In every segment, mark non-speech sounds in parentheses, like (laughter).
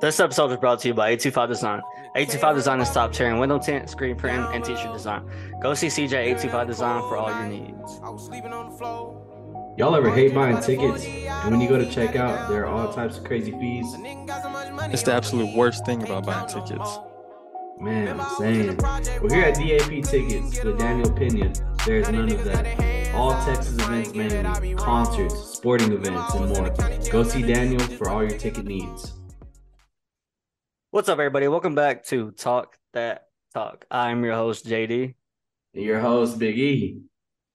This episode is brought to you by 825 Design. 825 Design is top tier in window tint, screen print, and t-shirt design. Go see CJ 825 Design for all your needs. Y'all ever hate buying tickets? And when you go to check out, there are all types of crazy fees. It's the absolute worst thing about buying tickets. Man, I'm saying. We're here at DAP Tickets with Daniel Pena, there's none of that. All Texas events mainly, concerts, sporting events, and more. Go see Daniel for all your ticket needs. What's up, everybody? Welcome back to Talk That Talk. I'm your host, JD. And your host, Big E.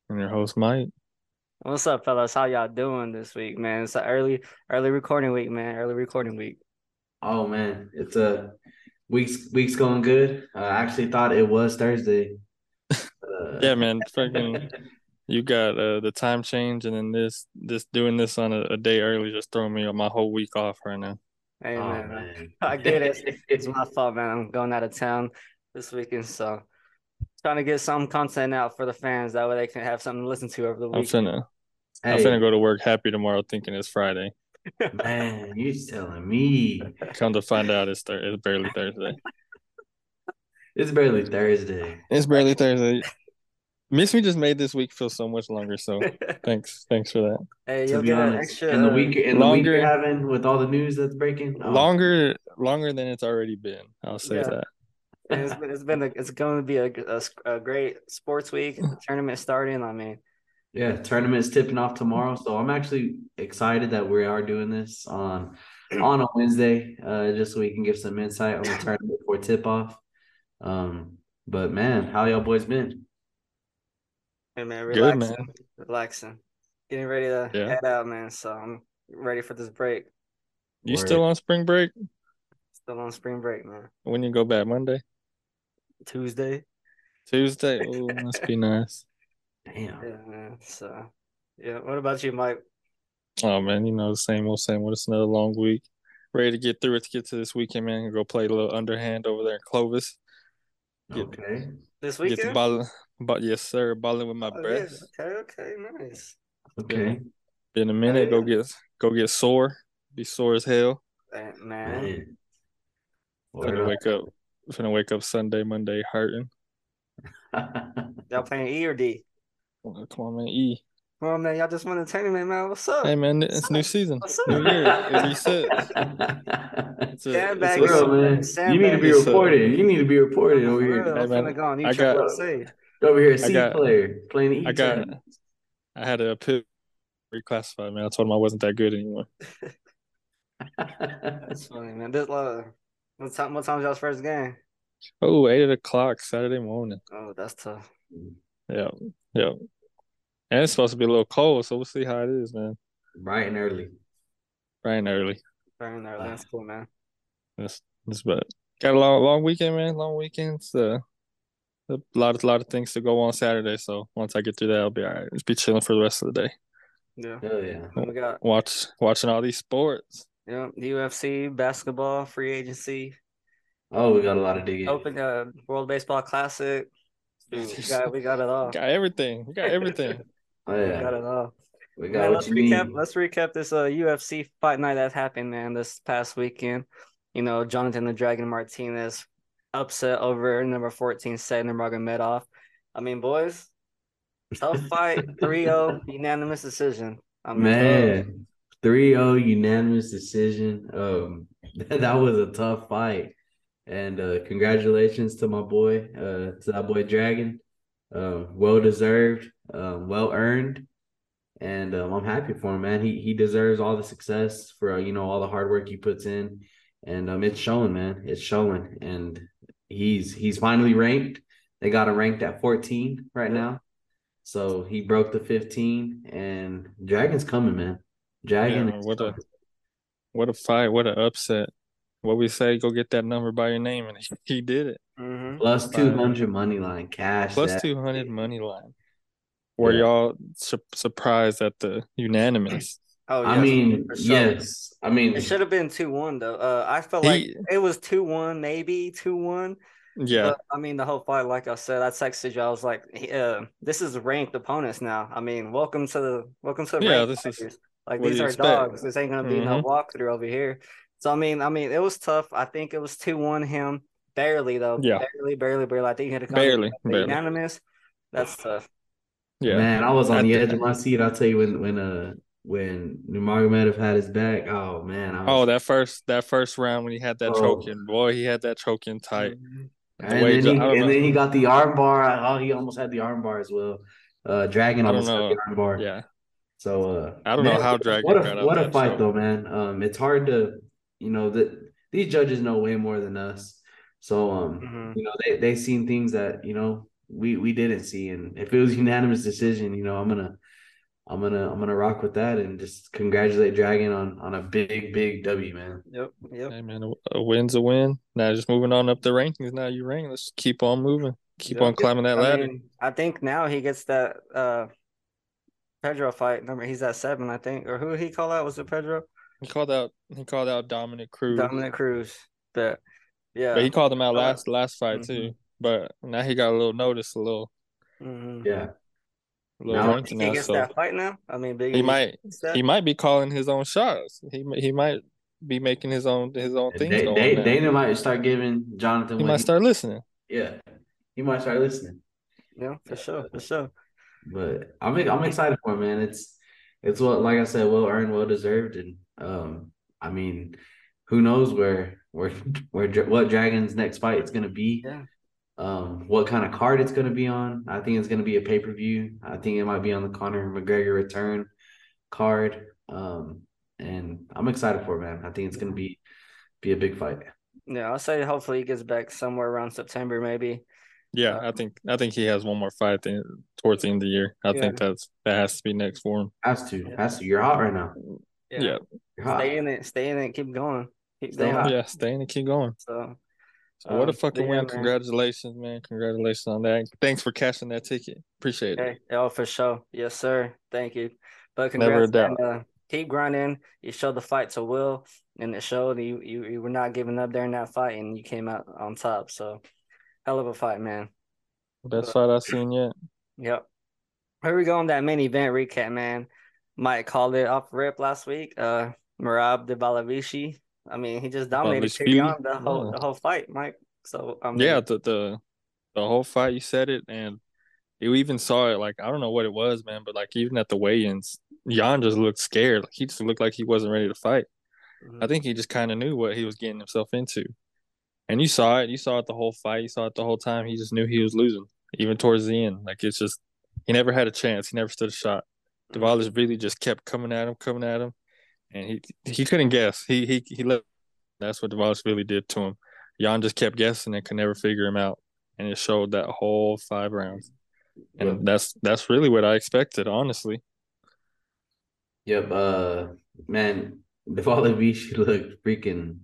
And your host, Mike. What's up, fellas? How y'all doing this week, man? It's an early, early recording week, man. Early recording week. Oh man, it's a week's week's going good. I actually thought it was Thursday. Uh, (laughs) yeah, man. Fucking, (laughs) you got uh, the time change, and then this, this doing this on a, a day early, just throwing me my whole week off right now. Hey oh, man, man. (laughs) I get it. It's my fault, man. I'm going out of town this weekend, so trying to get some content out for the fans. That way they can have something to listen to over the week. I'm finna, hey. I'm finna go to work happy tomorrow, thinking it's Friday. (laughs) Man, you telling me? Come to find out, it's th- it's barely Thursday. it's barely Thursday. It's barely Thursday. Miss Me just made this week feel so much longer. So (laughs) thanks, thanks for that. Hey, you'll get honest, extra. And the week, and longer, the week you're having with all the news that's breaking, oh. longer, longer than it's already been. I'll say yeah. that. it's been, it's been a, it's going to be a, a, a great sports week. The tournament starting. I mean, yeah, tournament's tipping off tomorrow, so I'm actually excited that we are doing this on on a Wednesday, uh, just so we can give some insight on the (laughs) tournament before tip off. Um, but man, how y'all boys been? Hey man, relaxing, Good, man. relaxing, getting ready to yeah. head out, man. So I'm ready for this break. You Word. still on spring break? Still on spring break, man. When you go back Monday? Tuesday. Tuesday. Oh, must be nice. Damn. (laughs) Yeah, man. So, yeah. What about you, Mike? Oh man, you know the same old same. What it's another long week. Ready to get through it to get to this weekend, man. Go play a little underhand over there in Clovis. Get, okay. This weekend. Get ball, but yes, sir. Balling with my oh, breath. Yeah. Okay, okay, nice. Okay. In a minute, go get go get sore. Be sore as hell. Man. man. Gonna wake up. Gonna wake up Sunday, Monday hurting. (laughs) Y'all playing E or D? Come on, man. E. Come on, man. Y'all just won the tournament, man. What's up? Hey, man. It's new season. What's up? New year. It's reset. (laughs) It's a, it's real, man. You need to be reported. You need to be reported over here. Hey, man. Go on. You I got, say. Over here, C got, player playing E. I got. I had a pit reclassified, man. I told him I wasn't that good anymore. (laughs) That's funny, man. This uh, what time? What time was y'all's first game? Oh, eight o'clock Saturday morning. Oh, that's tough. Yeah, yeah. And it's supposed to be a little cold, so we'll see how it is, man. Bright and early. Bright and early. Bright and early. That's cool, man. That's that's but got a long long weekend, man. Long weekends. Uh, a lot of a lot of things to go on Saturday. So once I get through that, I'll be all right. Just be chilling for the rest of the day. Yeah. Hell yeah. We got watch watching all these sports. Yeah, UFC, basketball, free agency. Oh, we got a lot of digging. Open uh, World Baseball Classic. we got we got it all. Got everything. We got everything. (laughs) oh yeah. We got it all. We got man, let's recap. Let's recap this uh UFC fight night that happened, man, this past weekend. You know, Jonathan the Dragon Martinez upset over number 14 Said Nurmagomedov. I mean, boys, tough (laughs) fight, 3-0, unanimous decision. I mean, Man, 3-0 unanimous decision. Um, (laughs) that was a tough fight. And uh, congratulations to my boy, uh, to that boy Dragon. Uh, well deserved, uh, well earned, and um, I'm happy for him, man. He he deserves all the success for uh, you know all the hard work he puts in, and um, it's showing, man. It's showing, and he's he's finally ranked. They got him ranked at 14 right now. So he broke the 15 and Dragon's coming, man. Dragon yeah, what a what a fight, what an upset. What we say, go get that number by your name, and (laughs) he did it. Mm-hmm. Plus 200 money line cash. Plus 200 money line. Were yeah. y'all su- surprised at the unanimous? (clears throat) Oh, yes, I mean, yes. I mean, it should have been two one though. Uh, I felt he, like it was two one, maybe two one. Yeah, But, I mean, the whole fight, like I said, I texted you. I was like, he- uh, "This is ranked opponents now. I mean, welcome to the welcome to the Yeah, ranked this is fighters. like these are expect. dogs. This ain't gonna be no Mhm. walkthrough over here." So I mean, I mean, it was tough. I think it was two one him, barely though. Yeah. barely, barely, barely. I think he had to come barely, the barely. unanimous. That's tough. Yeah, Man, I was on I the edge of my seat. I'll tell you when when uh when Nurmagomedov had his back. Oh man, I was, Oh, that first that first round when he had that Oh. choking, boy, he had that choking tight. Mhm. The and then Ja- he and know. then he got the arm bar. Oh, he almost had the arm bar as well. Uh, Dragon I don't almost had the arm bar. Yeah, So uh, I don't know how Dragon What got a out what a fight choke. though, man. Um, it's hard to you know that these judges know way more than us. So um, Mhm. you know they they seen things that you know we we didn't see, and if it was (laughs) unanimous decision, you know I'm gonna I'm gonna I'm gonna rock with that and just congratulate Dragon on on a big big W, man. Yep, yep. hey man, a, a win's a win. Now just moving on up the rankings. Now you rank. Let's keep on moving. Keep Yep. on climbing that I ladder. mean, I think now he gets that uh Pedro fight number. He's at seven, I think. Or who did he call out? Was it Pedro? he called out. He called out Dominick Cruz. Dominick Cruz. That. yeah. But he called him out Uh, last last fight mhm. too. But now he got a little notice, a little Mhm. Yeah, little Now- He now. gets So that fight now. I mean, big. he might he might be calling his own shots. He he might be making his own his own things Da- going Da- Dana might start giving Jonathan. He what might start listening. Yeah, he might start listening. Yeah, for sure, for sure. But I'm I'm excited for him, man. It's it's what like I said, well earned, well deserved, and um, I mean, who knows where where (laughs) where what Dragon's next fight is gonna be. Yeah. Um, what kind of card it's gonna be on? I think it's gonna be a pay per view. I think it might be on the Conor McGregor return card. Um, and I'm excited for it, man. I think it's gonna be be a big fight. Yeah, I'll say hopefully he gets back somewhere around September, maybe. Yeah, Uh, I think I think he has one more fight then, towards the end of the year. I Yeah. think that's that has to be next for him. Has to, Yeah. has to. You're hot right now. Yeah, You're hot. Stay in it, stay in it, keep going. Keep Stay going. hot. yeah, staying it, keep going. So So what a Um, fucking but yeah, win! Congratulations, man! Congratulations on that. Thanks for cashing that ticket. Appreciate it. okay. Oh, for sure. Yes, sir. Thank you. But Never a congrats, doubt. man. Uh, keep grinding. You showed the fight to Will, and it showed you, you you were not giving up during that fight, and you came out on top. So hell of a fight, man. Best fight I've seen yet. Yep. Here we go on that main event recap, man. Mike called it off rip last week. Uh, Merab Dvalishvili. I mean, he just dominated the whole yeah. the whole fight, Mike. So I mean, Yeah, the the the whole fight. You said it, and you even saw it. Like I don't know what it was, man, but like even at the weigh-ins, Jan just looked scared. Like he just looked like he wasn't ready to fight. Mhm. I think he just kind of knew what he was getting himself into. And you saw it. You saw it the whole fight. You saw it the whole time. He just knew he was losing, even towards the end. Like it's just he never had a chance. He never stood a shot. Davalis really just kept coming at him, coming at him, and he he couldn't guess. He he he let. That's what Davalis really did to him. Jan just kept guessing and could never figure him out, and it showed that whole five rounds. And Yep. that's that's really what I expected, honestly. Yep. Uh, man, Dvalishvili (laughs) looked freaking.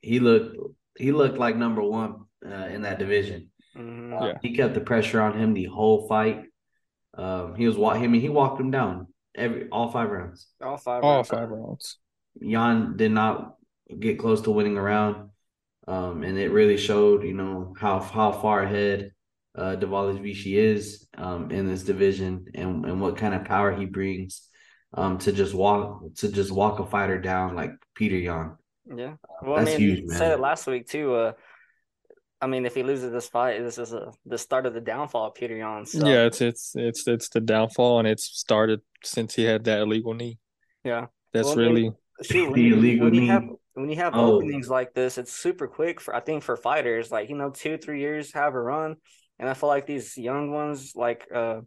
He looked. He looked like number one uh, in that division. Mhm. Uh, Yeah. He kept the pressure on him the whole fight. Um, he was wa- I mean, he walked him down every all five rounds. all five. All rounds. five rounds. Jan did not get close to winning a round. Um, and it really showed, you know, how how far ahead uh Dvalishvili is um in this division and, and what kind of power he brings um to just walk to just walk a fighter down like Peter Yan. Yeah. Well, I That's mean, huge, you man. said it last week too. Uh, I mean, if he loses this fight, this is a, the start of the downfall of Peter Yan. So, Yeah, it's it's it's it's the downfall, and it's started since he had that illegal knee. yeah. That's Well, really Shoot, when The you, illegal when you knee. have when you have Oh. openings like this, it's super quick for I think for fighters like you know two three years have a run, and I feel like these young ones like uh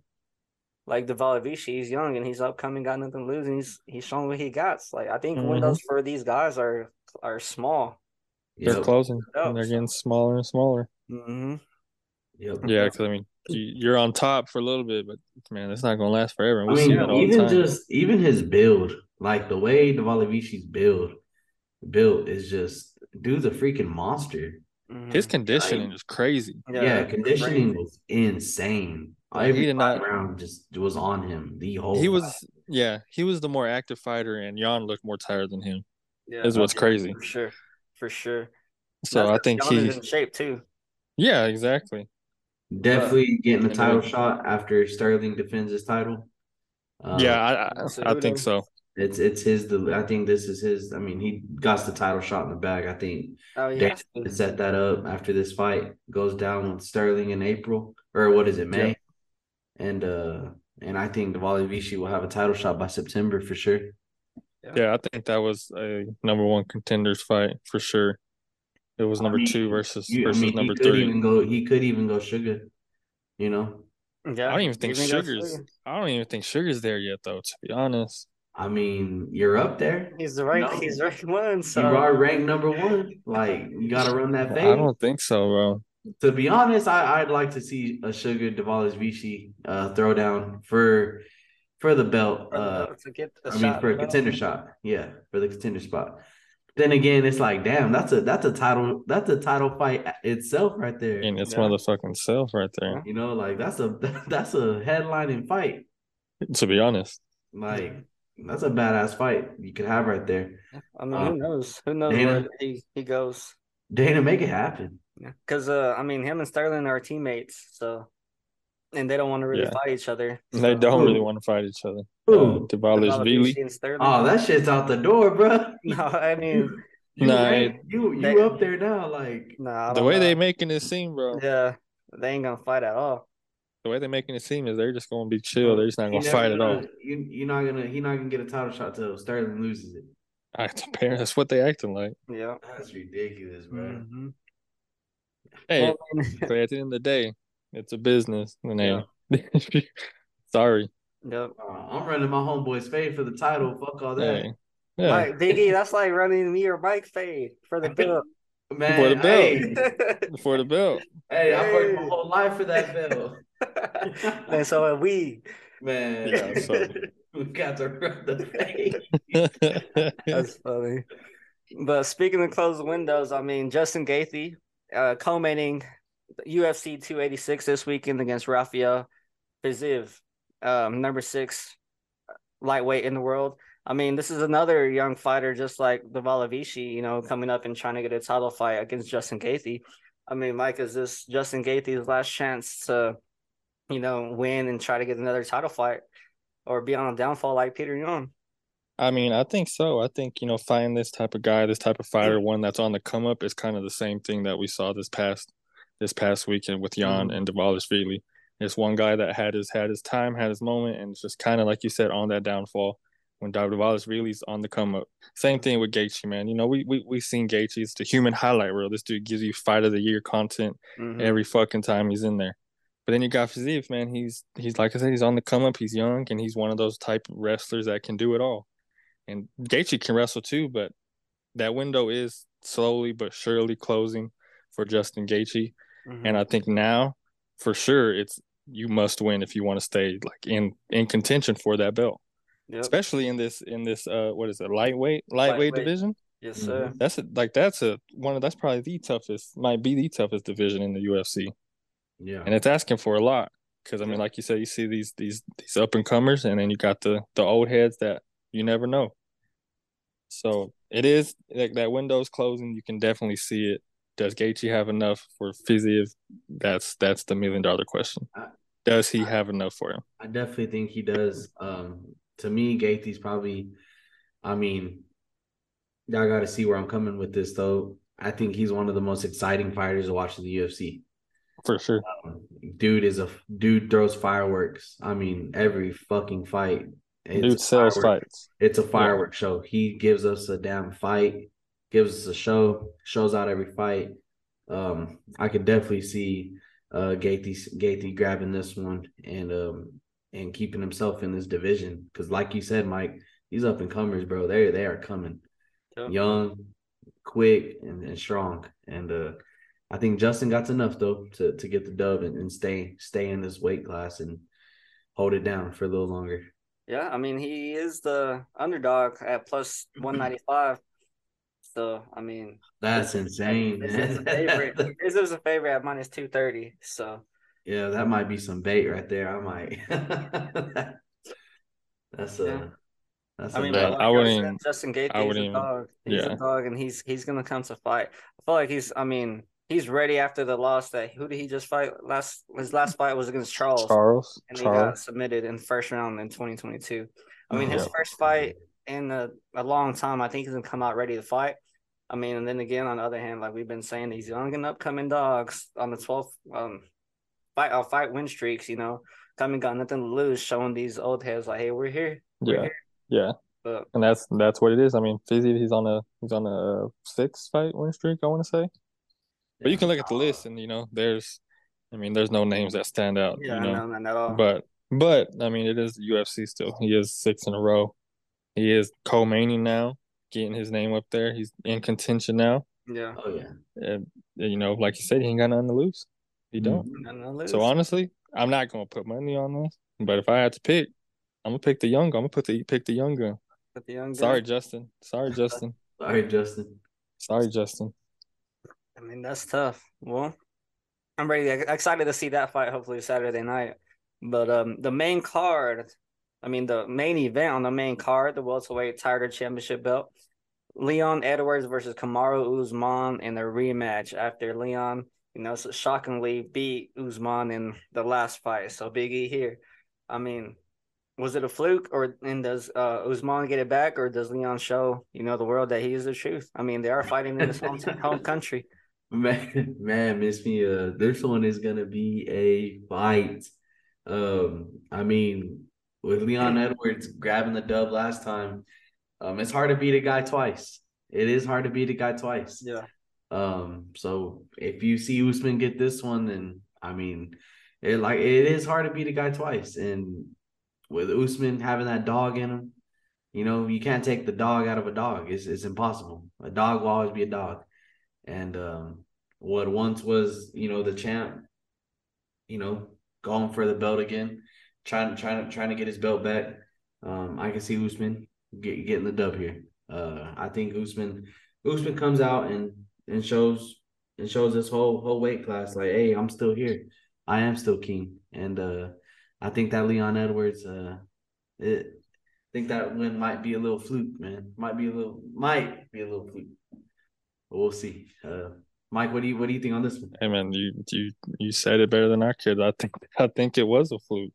like Dvalishvili, he's young and he's upcoming, got nothing to lose, and he's he's showing what he got. Like I think Mhm. windows for these guys are are small. They're Yep. closing. And they're getting smaller and smaller. Mm-hmm. Yep. Yeah, because I mean, you, you're on top for a little bit, but man, it's not gonna last forever. And I we see mean, that all the even just even his build, like the way Dvalishvili's build built is just dude's a freaking monster. Mm-hmm. His conditioning is crazy. Yeah, conditioning was insane. Like, he Every did not- round just was on him the whole. He fight. was, yeah, he was the more active fighter, and Jan looked more tired than him. Yeah, Is what's crazy. for sure, for sure. So I think Jan he, is in shape too. Yeah, exactly. Definitely getting a And title shot after Sterling defends his title. Uh, yeah, I, I, I think so. it's it's his. I think this is his. I mean, he got the title shot in the bag. I think Oh, he They has to. set that up after this fight goes down with Sterling in April or what is it May, and uh and I think Dvalishvili will have a title shot by September for sure. Yeah, I think that was a number one contenders fight for sure. It was I number mean, two versus You, I versus mean, number he could three. even go. He could even go Sugar. You know, Yeah, I don't even think got Sugar's. Sugar. I don't even think Sugar's there yet, though. To be honest, I mean, you're up there. He's the right. No. He's the right one. So You are ranked number one. Like you got to run that thing. I don't think so, bro. To be honest, I, I'd like to see a Sugar Dvalishvili uh throwdown for for the belt. for Uh, belt to get a I mean, for a at belt. contender shot. Yeah, for the contender spot. Then again, it's like, damn, that's a that's a title that's a title fight itself right there. And it's Yeah. motherfucking self right there. You know, like that's a (laughs) that's a headlining fight. To be honest, Like that's a badass fight you could have right there. I mean, Uh, who knows? Who knows Dana? where he, he goes? Dana, make it happen. Yeah, because uh, I mean, him and Sterling are teammates, so and they don't want to really Yeah. fight each other. they don't Who? really want to fight each other. Who? Uh, Dvalishvili. Oh, that shit's out the door, bro. (laughs) no, I mean, You Nah, rank- you you they- up there now, like nah, The way know. they making it seem, bro. yeah, they ain't gonna fight at all. The way they making it seem is they're just gonna be chill. They're just not gonna never fight at all. You you're not gonna he not gonna get a title shot till Sterling loses it. I, apparently, that's what they acting like. Yeah. That's ridiculous, bro. Mhm. Hey, Well, I mean, (laughs) but at the end of the day, it's a business. And Yeah. they, (laughs) sorry. yep. Uh, I'm running my homeboy's fade for the title. Fuck all that. Hey, yeah. Mike, Biggie, that's like running me or Mike fade for the belt. (laughs) Man, For the hey, (laughs) For the belt. hey, I worked my whole life for that belt. And so have we. Man, Yeah, so- we got to run the fade. That's funny. But speaking of closed windows, I mean Justin Gaethje, uh, co-mating UFC 286 this weekend against Rafael Fiziev, um, number six lightweight in the world. I mean, this is another young fighter, just like the Vichy, you know, coming up and trying to get a title fight against Justin Gaethje. I mean, Mike, is this Justin Gaethje's last chance to, you know, win and try to get another title fight, or be on a downfall like Peter Yan? I mean, I think so. I think, you know, finding this type of guy, this type of fighter, one that's on the come up is kind of the same thing that we saw this past this past weekend with Jan Mhm. and Dvalishvili. It's one guy that had his had his time, had his moment, and it's just kind of like you said on that downfall when Dvalishvili's on the come up. Same thing with Gaethje, man. You know, we we we seen Gaethje. It's the human highlight reel. This dude gives you fight of the year content Mhm. every fucking time he's in there. But then you got Fiziev, man. He's he's like I said, he's on the come up. He's young, and he's one of those type of wrestlers that can do it all. And Gaethje can wrestle too, but that window is slowly but surely closing for Justin Gaethje. Mhm. And I think now, for sure, it's you must win if you want to stay like in in contention for that belt, Yep. especially in this in this uh what is it lightweight lightweight, Lightweight. division. Yes, sir. That's a, like that's a one of that's probably the toughest might be the toughest division in the UFC Yeah. and it's asking for a lot because I mean, Yeah. like you said, you see these these these up and comers, and then you got the the old heads that you never know. So it is like that window's closing. You can definitely see it. Does Gaethje have enough for Fiziev? That's that's the million dollar question. Does he have enough for him? I definitely think he does. Um, to me, Gaethje's probably. I mean, y'all got to see where I'm coming with this, though. I think he's one of the most exciting fighters to watch in the UFC. For sure. Um, dude is a dude throws fireworks. I mean, every fucking fight. it's Dude sells fights. It's a fireworks show. He gives us a damn fight, gives us a show, shows out every fight. Um, I could definitely see uh Gaethje Gaethje grabbing this one and um and keeping himself in this division because, like you said, Mike, these up and comers, bro, they they are coming, Yep. young, quick, and, and strong. And uh, I think Justin got enough though to to get the dub and, and stay stay in this weight class and hold it down for a little longer. Yeah, I mean he is the underdog at plus one ninety five. So I mean, That's this insane, This is a favorite. man. (laughs) this is a favorite at minus two thirty. So yeah, that might be some bait right there. I might. (laughs) that's a. Yeah. That's I a mean, Yeah, like I I wouldn't said, even- Justin Gaethje I is a even- dog. He's yeah. a dog, and he's he's gonna come to fight. I feel like he's. I mean, he's ready after the loss. That who did he just fight last? His last fight was against Charles, Charles. and he got Charles. submitted in the first round in 2022. I mean, his Yeah. first fight in a, a long time. I think he's gonna come out ready to fight. I mean, and then again, on the other hand, like we've been saying, these young and upcoming dogs on the 12th um fight uh, fight win streaks, you know, coming got nothing to lose, showing these old heads like, hey, we're here. We're Yeah. here. Yeah. But And that's that's what it is. I mean, Fizzy, he's on a he's on a six fight win streak, I want to say. But you can look at the list, and you know, there's, I mean, there's no names that stand out. yeah, you know, no, not at all. but but I mean, it is UFC still. He is six in a row. He is co-maining now, getting his name up there. He's in contention now. yeah, Oh yeah. And you know, like you said, he ain't got nothing to lose. He don't. nothing to lose. So honestly, I'm not gonna put money on this. But if I had to pick, I'm gonna pick the young. I'm gonna put the pick the young gun. But the young guy- Sorry, Justin. Sorry, (laughs) Justin. Sorry, Justin. Sorry, Justin. I mean, that's tough. Well, I'm ready. Excited to see that fight. Hopefully Saturday night. But um, the main card, I mean, the main event on the main card, the welterweight Tiger Championship belt, Leon Edwards versus Kamaru Usman in a rematch after Leon, you know, so shockingly beat Usman in the last fight. So Big E here. I mean, was it a fluke, or and does uh, Usman get it back, or does Leon show you know the world that he is the truth? I mean, they are fighting in his home, (laughs) home country. Man, man, miss me. Uh, this one is gonna be a fight. Um, I mean, with Leon Edwards grabbing the dub last time, um, it's hard to beat a guy twice. It is hard to beat a guy twice. Yeah. Um, so if you see Usman get this one, then I mean, it like it is hard to beat a guy twice. And with Usman having that dog in him, you know, you can't take the dog out of a dog. It's it's impossible. A dog will always be a dog. And um, what once was, you know, the champ, you know, going for the belt again, trying trying to trying to get his belt back. Um, I can see Usman get, getting the dub here. Uh, I think Usman Usman comes out and and shows and shows this whole whole weight class like, hey, I'm still here. I am still king. And uh, I think that Leon Edwards, uh, it, I think that win might be a little fluke, man. Might be a little, might be a little fluke. But we'll see. Uh, Mike, what do you what do you think on this one? Hey man, you you you said it better than I could. I think I think it was a fluke.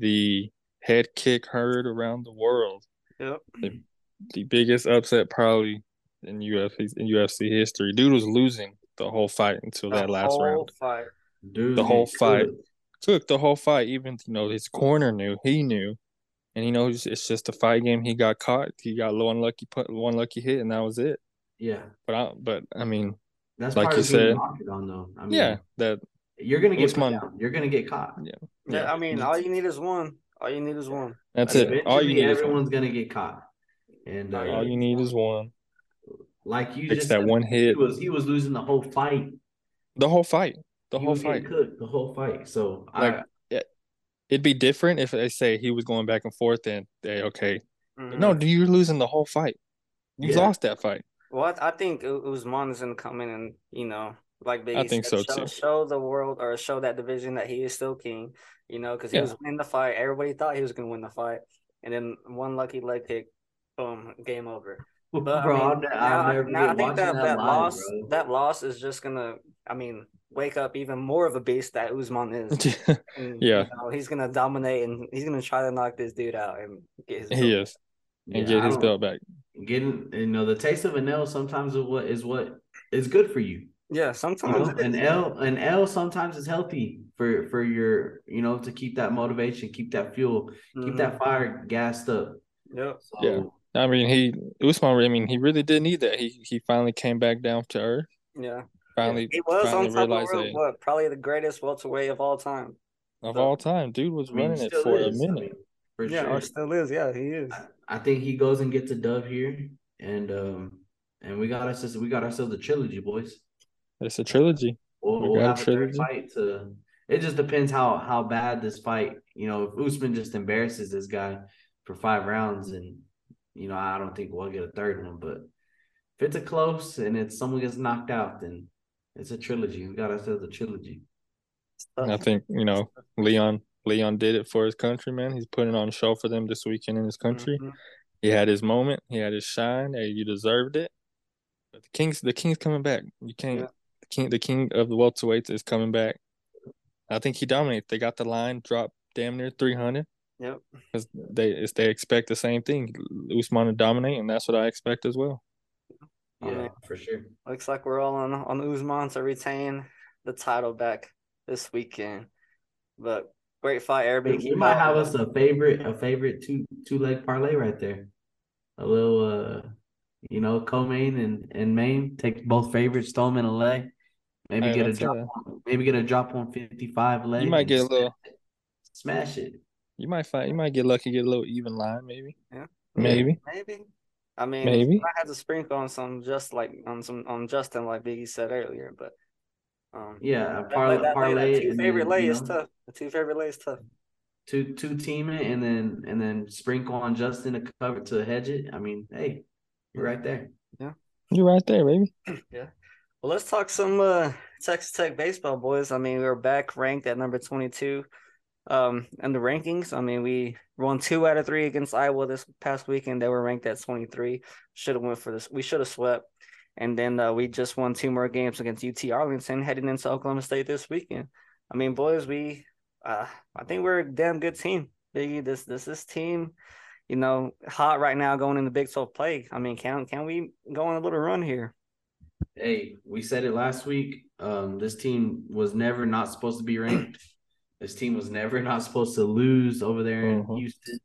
The head kick heard around the world. Yep. The, the biggest upset probably in UFC in UFC history. Dude was losing the whole fight until that The last whole round. Fight. Dude, The whole fight. cooked. Took the whole fight. Even you know his corner knew. He knew, and he knows it's just a fight game. He got caught. He got low unlucky put one lucky hit, and that was it. Yeah, But I but I mean that's Like part you of said. an octagon, though. I mean, yeah that you're gonna get put down. You're gonna get caught. Yeah, Yeah. I mean, all you need is one. All you need is one. that's Like, it. All you eventually need is one. everyone's gonna get caught. And uh, All you need is one. like you Fix just that said, one he hit. was he was losing the whole fight. The whole fight. The he whole was fight. cooked the whole fight. So Like I, it'd be different if they say he was going back and forth and they okay. Mhm. No, dude, you're losing the whole fight. You Yeah. lost that fight. Well, I, I think U- Usman is gonna come in and you know, like Biggie I think said, so, show, too. show the world or show that division that he is still king. You know, because he Yeah. was winning the fight. Everybody thought he was gonna win the fight, and then one lucky leg kick, boom, game over. (laughs) But bro, I mean, ne- now, I'll I- never now I think that, that, that live, loss, bro. that loss is just gonna, I mean, wake up even more of a beast that Usman is. (laughs) And, Yeah. you know, he's gonna dominate and he's gonna try to knock this dude out and get his. he belt. is. And Yeah, get I his belt back. Getting you know the taste of an L sometimes is what is what is good for you. Yeah, You sometimes know, an L an L sometimes is healthy for for your you know to keep that motivation, keep that fuel, keep Mhm. that fire gassed up. Yeah. So Yeah. I mean, he Usman. I mean, he really did need that. He he finally came back down to earth. Yeah. Finally, He was finally on top of the world, what probably the greatest welterweight of all time. of So- all time, dude was I mean, running it for is, a I minute. mean, for yeah, sure. or still is. Yeah, he is. I think he goes and gets a dub here, and um, and we got us we got ourselves a trilogy, boys. It's a trilogy. We'll, We we'll have a a third trilogy. fight to. It just depends how how bad this fight. You know, if Usman just embarrasses this guy for five rounds, and you know, I don't think we'll get a third one. But if it's a close and it's someone gets knocked out, then it's a trilogy. We got ourselves a trilogy. I think you know Leon. Leon did it for his country, man. He's putting on a show for them this weekend in his country. Mhm. He had his moment. He had his shine. Hey, you deserved it. But the Kings, the Kings coming back. You can't. Yeah. The king, the king of the welterweights, is coming back. I think he dominates. They got the line dropped damn near three hundred Yep. because they it's, they expect the same thing. Usman to dominate, and that's what I expect as well. Yeah, mean- for sure. Looks like we're all on on Usman to retain the title back this weekend. But great fight, We, Arabic. we might have us a favorite, a favorite two two leg parlay right there. A little, uh, you know, co-main and and main take both favorites, throw them in a leg. Maybe Hey, get a drop. a- on- maybe get a drop on fifty five leg. You might get a little. Smash it. You might find. You might get lucky, get a little even line, maybe. Yeah. Maybe. Maybe. I mean, Maybe. I had to sprinkle on some just like on some on Justin, like Biggie said earlier. But um, Yeah, a that, parlay, that, that, parlay that two and favorite lay you is tough. The two favorite lay is tough. two two team it and then and then sprinkle on Justin to cover to hedge it. I mean, hey, you're right there. Yeah, you're right there, baby. Well, let's talk some uh, Texas Tech baseball, boys. I mean, we are back ranked at number 22 um, in the rankings. I mean, we won two out of three against Iowa this past weekend. They were ranked at 23. Should have went for this. We should have swept. And then uh, we just won two more games against UT Arlington heading into Oklahoma State this weekend. I mean, boys, we uh, I think we're a damn good team. Biggie, this this this team, you know, hot right now going into Big 12 play. I mean, can can we go on a little run here? Hey, we said it last week. Um, this team was never not supposed to be ranked. (clears throat) This team was never not supposed to lose over there in Mhm. Houston.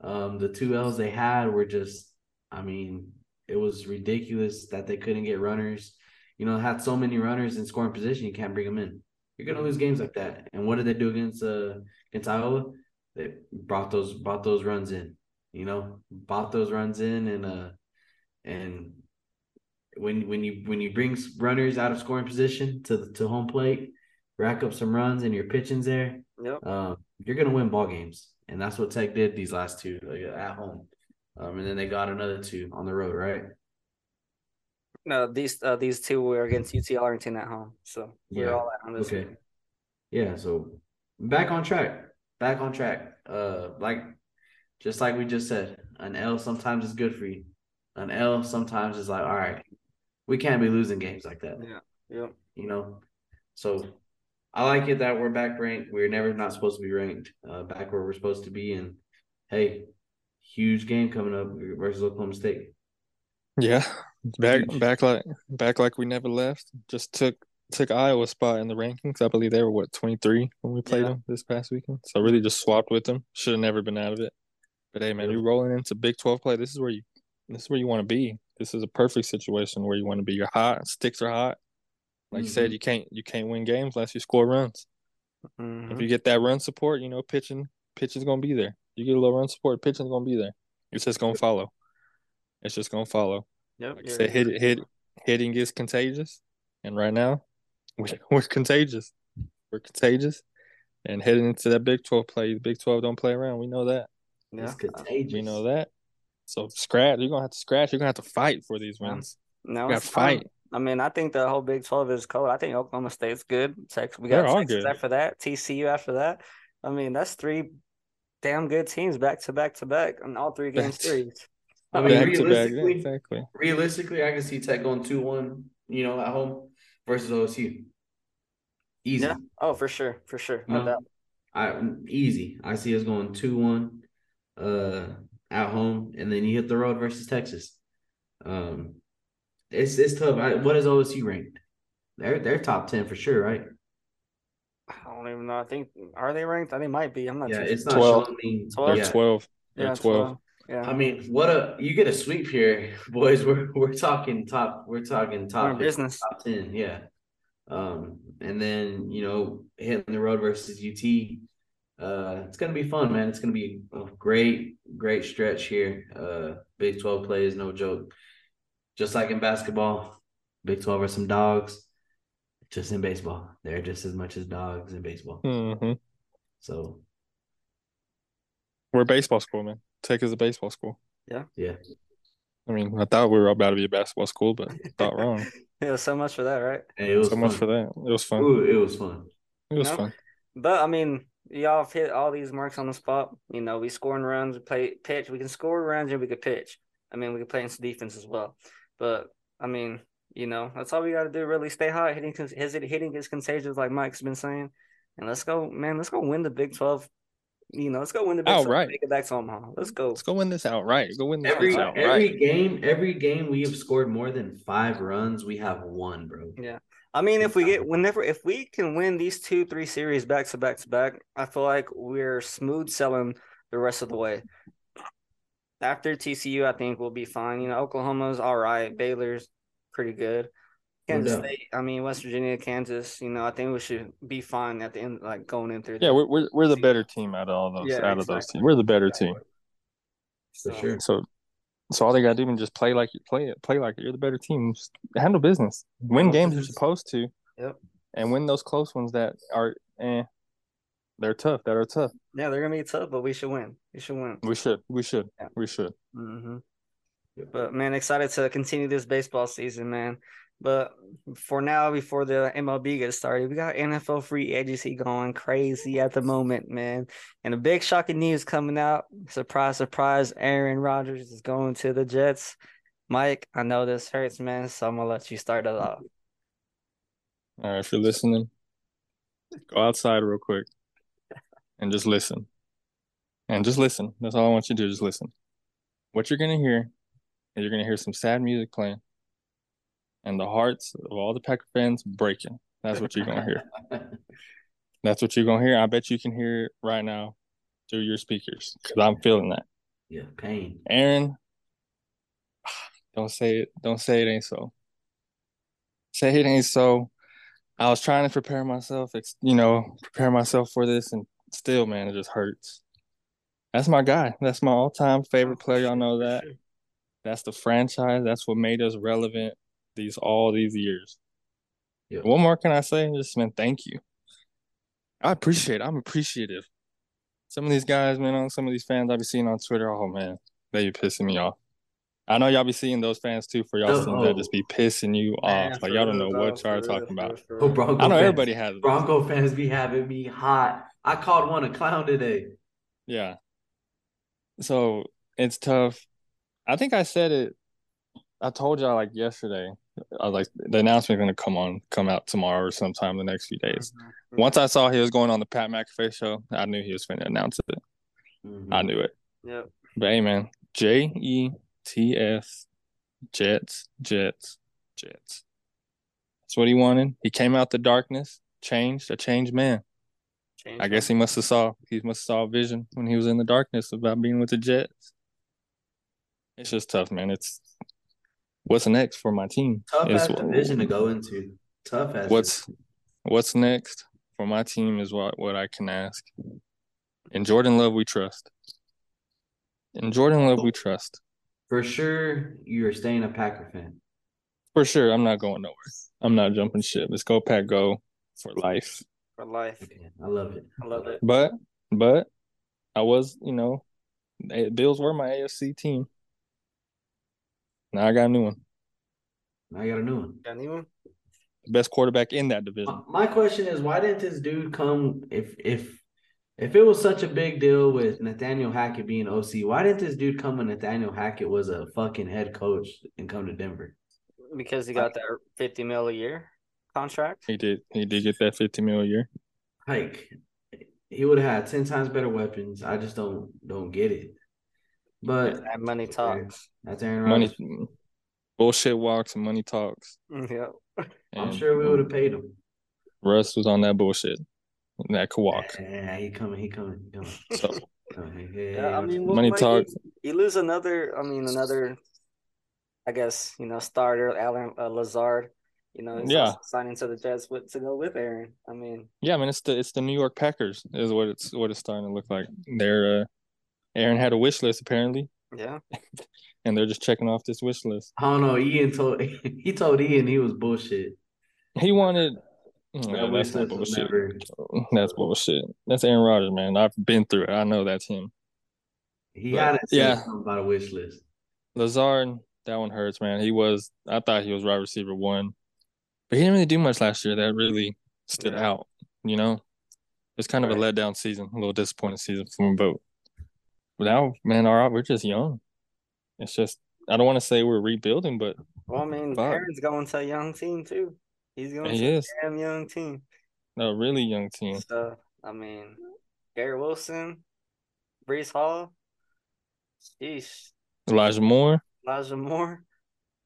Um, the two L's they had were just, I mean, it was ridiculous that they couldn't get runners. You know, had so many runners in scoring position, you can't bring them in. You're gonna lose games like that. And what did they do against uh against Iowa? They brought those brought those runs in. You know, brought those runs in and uh and when when you when you bring runners out of scoring position to the- to home plate, rack up some runs and your pitching's there, Yep. um, you're gonna win ball games, and that's what Tech did these last two like, at home, um, and then they got another two on the road, right? No, these uh, these two were against UT Arlington at home, so we're Yeah, all at on this. okay. one. Yeah, so back on track, back on track. Uh, like just like we just said, an L sometimes is good for you. An L sometimes is like, all right, we can't be losing games like that. Yeah. Yep. you know. So I like it that we're back ranked. We're never not supposed to be ranked. Uh, back where we're supposed to be, and hey, huge game coming up versus Oklahoma State. Yeah, back back like back like we never left. Just took took Iowa spot in the rankings. I believe they were what twenty three when we played Yeah. them this past weekend. So really just swapped with them. Should have never been out of it. But hey, man, Yeah. you're rolling into Big Twelve play. This is where you this is where you want to be. This is a perfect situation where you want to be. You're hot. Sticks are hot. Like you said, Mhm. you can't you can't win games unless you score runs. Mhm. If you get that run support, you know pitching pitching's gonna be there. You get a little run support, pitching's gonna be there. It's just gonna follow. It's just gonna follow. Yep. Like I you're- said, hit, hit, hitting is contagious, and right now, (laughs) we, we're contagious. We're contagious, and heading into that Big Twelve play, the Big Twelve don't play around. We know that. yeah. It's contagious. We know that. So scratch. You're gonna have to scratch. You're gonna have to fight for these Yeah. wins. No, You gotta fight. I mean, I think the whole Big Twelve is cold. I think Oklahoma State's good. Texas, we got They're all Texas good. after that. TCU after that. I mean, that's three damn good teams back to back to back on all three game Back to- series. I mean, Back to back. realistically, Exactly. realistically, I can see Tech going two one. You know, at home versus OSU. Easy. Yeah. Oh, for sure, for sure, no No. doubt. I easy. I see us going two one, uh, at home, and then you hit the road versus Texas. Um, it's it's tough. I, what is OSU ranked? They're they're top ten for sure, right? I don't even know. I think are they ranked? I think might be. I'm not Yeah, too it's not 12. showing me. Twelve? They're Yeah. twelve. They're Yeah, twelve. Yeah. I mean, what a you get a sweep here, (laughs) boys. We're we're talking top. We're talking We're top business. top ten. Yeah. Um, and then you know hitting the road versus UT. Uh, it's gonna be fun, man. It's gonna be a great, great stretch here. Uh, Big Twelve play is no joke. Just like in basketball, Big Twelve are some dogs. Just in baseball, they're just as much as dogs in baseball. hmm So We're a baseball school, man. Tech is a baseball school. yeah, yeah. I mean, I thought we were about to be a basketball school, but thought wrong. (laughs) Yeah, so much for that, right? hey, it was so much for that. It was fun. Ooh, it was fun. It was No. fun. But I mean, y'all have hit all these marks on the spot. You know, we scoring runs, we play pitch, we can score runs and we could pitch. I mean, we can play in some defense as well. But I mean, You know, that's all we got to do. Really stay hot, hitting his hitting his contagious, like Mike's been saying, and let's go, man. Let's go win the Big Twelve. You know, let's go win the Big outright. 12. Take it back to Omaha. Let's go. Let's go win this outright. Go win this Every outright. every game, every game we have scored more than five runs, we have won, bro. Yeah. I mean, if we get whenever if we can win these two, three series back to back to back, I feel like we're smooth selling the rest of the way. After TCU, I think we'll be fine. You know, Oklahoma's all right. Baylor's pretty good. Kansas doubt. State, I mean West Virginia, Kansas. You know, I think we should be fine at the end, like going in through. Yeah, we're we're, we're the better team out of all those Yeah, out of those teams. We're the better team. For So- sure. So so all they gotta do is just play like you play it, play like it. You're the better team. Just handle business. Win Handle games you're supposed to. Yep. And win those close ones that are eh. They're tough. That are tough. Yeah, they're gonna be tough, but we should win. We should win. We should. We should. Yeah. We should. hmm But man, excited to continue this baseball season, man. But for now, before the MLB gets started, we got NFL free agency going crazy at the moment, man. And a big shocking news coming out. Surprise, surprise, Aaron Rodgers is going to the Jets. Mike, I know this hurts, man, so I'm gonna let you start it off. All right, if you're listening, go outside real quick and just listen. And just listen. That's all I want you to do. Just listen. What you're gonna hear is you're gonna hear some sad music playing, and the hearts of all the Packer fans breaking. That's what you're gonna hear. (laughs) That's what you're gonna hear. I bet you can hear it right now through your speakers because I'm feeling that. yeah, pain. Aaron, (sighs) don't say it. Don't say it ain't so. Say it ain't so. I was trying to prepare myself, you know, prepare myself for this, and still, man, it just hurts. That's my guy. That's my all-time favorite player. Y'all know that. That's the franchise. That's what made us relevant these all these years. Yeah. What more can I say? Just man, thank you. I appreciate. It. I'm appreciative. Some of these guys, man, on some of these fans I be seeing on Twitter. Oh man, they be pissing me off. I know y'all be seeing those fans too for y'all teams that just be pissing you Man, off. Like y'all don't know dog, what y'all are real, talking about. Oh. Bronco I know fans, everybody has it. Bronco fans be having me hot. I called one a clown today. Yeah. So it's tough. I think I said it. I told y'all like yesterday. I was like, the announcement's gonna come on, come out tomorrow or sometime the next few days. Mhm. Once I saw he was going on the Pat McAfee show, I knew he was going to announce it. Mhm. I knew it. Yep. But hey, man, J E T S, Jets, Jets, Jets. That's what he wanted. He came out the darkness, changed, a changed man. Change I guess he must have saw he must have saw a vision when he was in the darkness about being with the Jets. It's just tough, man. It's what's next for my team. Tough is ass division to go into. Tough ass. What's what's next for my team is what what I can ask. In Jordan Love we trust. In Jordan Love we trust. for sure you're staying a Packer fan. For sure, I'm not going nowhere. I'm not jumping ship. Let's go Pack go for life. for life. Okay, I love it. I love it. But but I was, you know, Bills were my AFC team. Now I got a new one. Now I got a new one. Got anyone? The best quarterback in that division. My- My question is, why didn't this dude come? If if if it was such a big deal with Nathaniel Hackett being OC, why didn't this dude come when Nathaniel Hackett was a fucking head coach and come to Denver? Because he got that fifty mil a year contract. He did he did get that 50 mil a year. Like he would have had ten times better weapons. I just don't don't get it. But That money talks. that's Aaron Money bullshit walks and money talks. Yeah. I'm sure we would have paid him. Russ was on that bullshit. And that could walk. Yeah, he coming. He coming. He coming. So Coming. Hey, Yeah, I mean, what what Money might talks. You lose another. I mean, another. I guess you know starter Allen uh, Lazard. You know, he's Yeah. signing to the Jets with to go with Aaron. I mean, yeah, I mean it's the it's the New York Packers is what it's what it's starting to look like. They're uh Aaron had a wish list apparently, yeah, (laughs) and they're just checking off this wish list. I don't know. Ian told (laughs) he told Ian he was bullshit. He wanted oh, wish that's bullshit. never- That's bullshit. That's Aaron Rodgers, man. I've been through it. I know that's him. He But, had yeah. about a wish list. Lazard, that one hurts, man. He was I thought he was wide receiver one. But he didn't really do much last year that really stood Yeah. out, you know? It's kind of a Right. letdown season, a little disappointing season from both. But now, man, all right, we're just young. It's just I don't want to say we're rebuilding, but Well, I mean, Fuck. Aaron's going to a young team too. He's going he to is a damn young team. a really young team. So I mean, Garrett Wilson, Breece Hall, sheesh, Elijah Moore, Elijah Moore,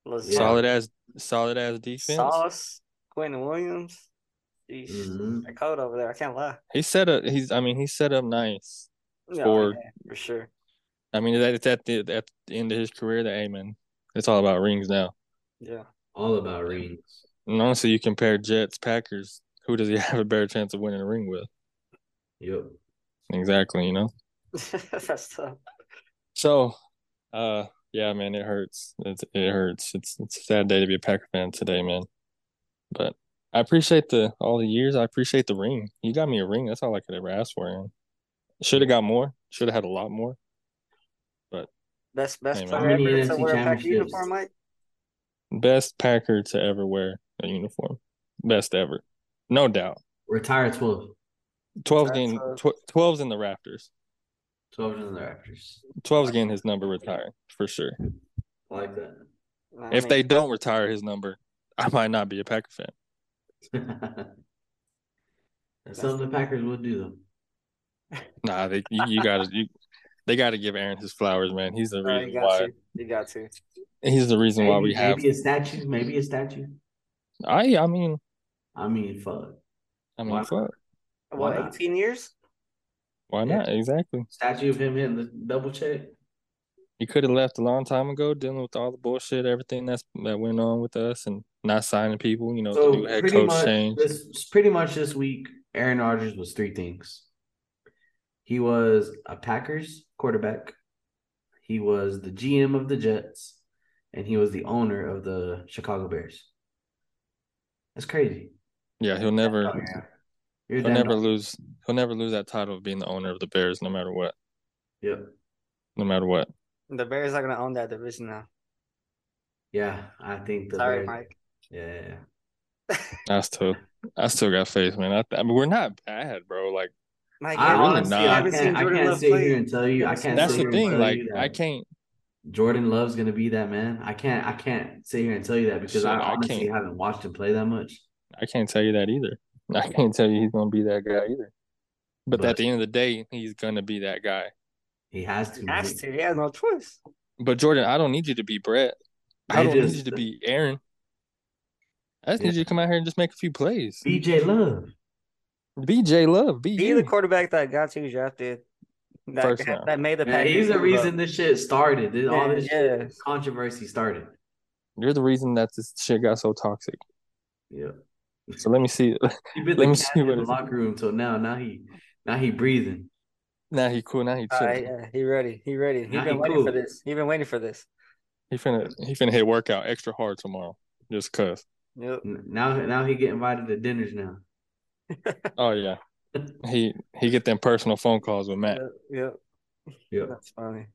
Lazard, solid as solid as defense. Sauce, Quinnen Williams. Sheesh. Mhm. They're cold over there. I can't lie. He set up. He's. I mean, he set up nice. Yeah, For- yeah, for sure. I mean, that it's at the at the end of his career. That hey man, it's all about rings now. Yeah. All about rings. And honestly, you compare Jets, Packers. Who does he (laughs) have a better chance of winning a ring with? Yep. Exactly. You know. (laughs) That's tough. So, uh, yeah, man, it hurts. It, it hurts. It's it's a sad day to be a Packer fan today, man. But I appreciate the all the years. I appreciate the ring. You got me a ring. That's all I could ever ask for. Aaron. Should have got more. Should have had a lot more. But Best best Hey, player How ever to wear a Packer uniform, Mike. Best Packer to ever wear a uniform. Best ever, no doubt. Retire 12. 12's getting tw- 12's in the rafters. 12 in the Raptors. 12's getting his number retired for sure. I like that. I If mean, they don't retire his number, I might not be a Packer fan. (laughs) That's something the Packers would do, though. Nah, they you, you gotta you they gotta give Aaron his flowers, man. He's the reason you got why to. You got to. he's the reason why we Maybe- have maybe a statue. Maybe a statue. I I mean I mean, fuck. I Why mean not? fuck. What? 18 years? Why Yeah. not? Exactly. Statue of him in the double check. He could have left a long time ago, dealing with all the bullshit, everything that's that went on with us, and not signing people. You know, So the new head pretty coach much change. this pretty much this week, Aaron Rodgers was three things. He was a Packers quarterback. He was the GM of the Jets, and he was the owner of the Chicago Bears. That's crazy. Yeah, he'll never Oh, yeah. He'll never right. lose he'll never lose that title of being the owner of the Bears, no matter what. Yep. No matter what. The Bears are going to own that division now. Yeah, I think the Sorry, Bears. Mike. Yeah, yeah, yeah. I still I still got faith, man. I, I mean, we're not bad, bro. Like Mike, I you really haven't- honestly, I haven't can't, I can't Love sit play? here and tell you. I can't. that's sit the here thing. Like I can't. Jordan Love's gonna be that man. I can't. I can't sit here and tell you that because Shit, I I honestly can't. haven't watched him play that much. I can't tell you that either. I can't tell you he's gonna be that guy either. But, But- at the end of the day, he's gonna be that guy. He has to. He has to. He has no choice. But Jordan, I don't need you to be Brett. I They don't just- need you to be Aaron. I just Yeah. need you to come out here and just make a few plays. BJ Love. Be J Love. Be Be the quarterback that got you drafted. That, First that, that made the Man, he's the reason up. this shit started. This- All this yeah. controversy started. You're the reason that this shit got so toxic. Yeah. So let me see. (laughs) He been Let me see cat in what the locker room till now. Now he, now he breathing. now he cool. Now he All chill. right, yeah, he ready. He ready. He Nah, been he waiting cool. for this. He been waiting for this. He finna he finna hit workout extra hard tomorrow. Just cause. Yep. Now, now he get invited to dinners now. Oh yeah. (laughs) He he get them personal phone calls with Matt. Yeah, Yep. Yeah. That's funny.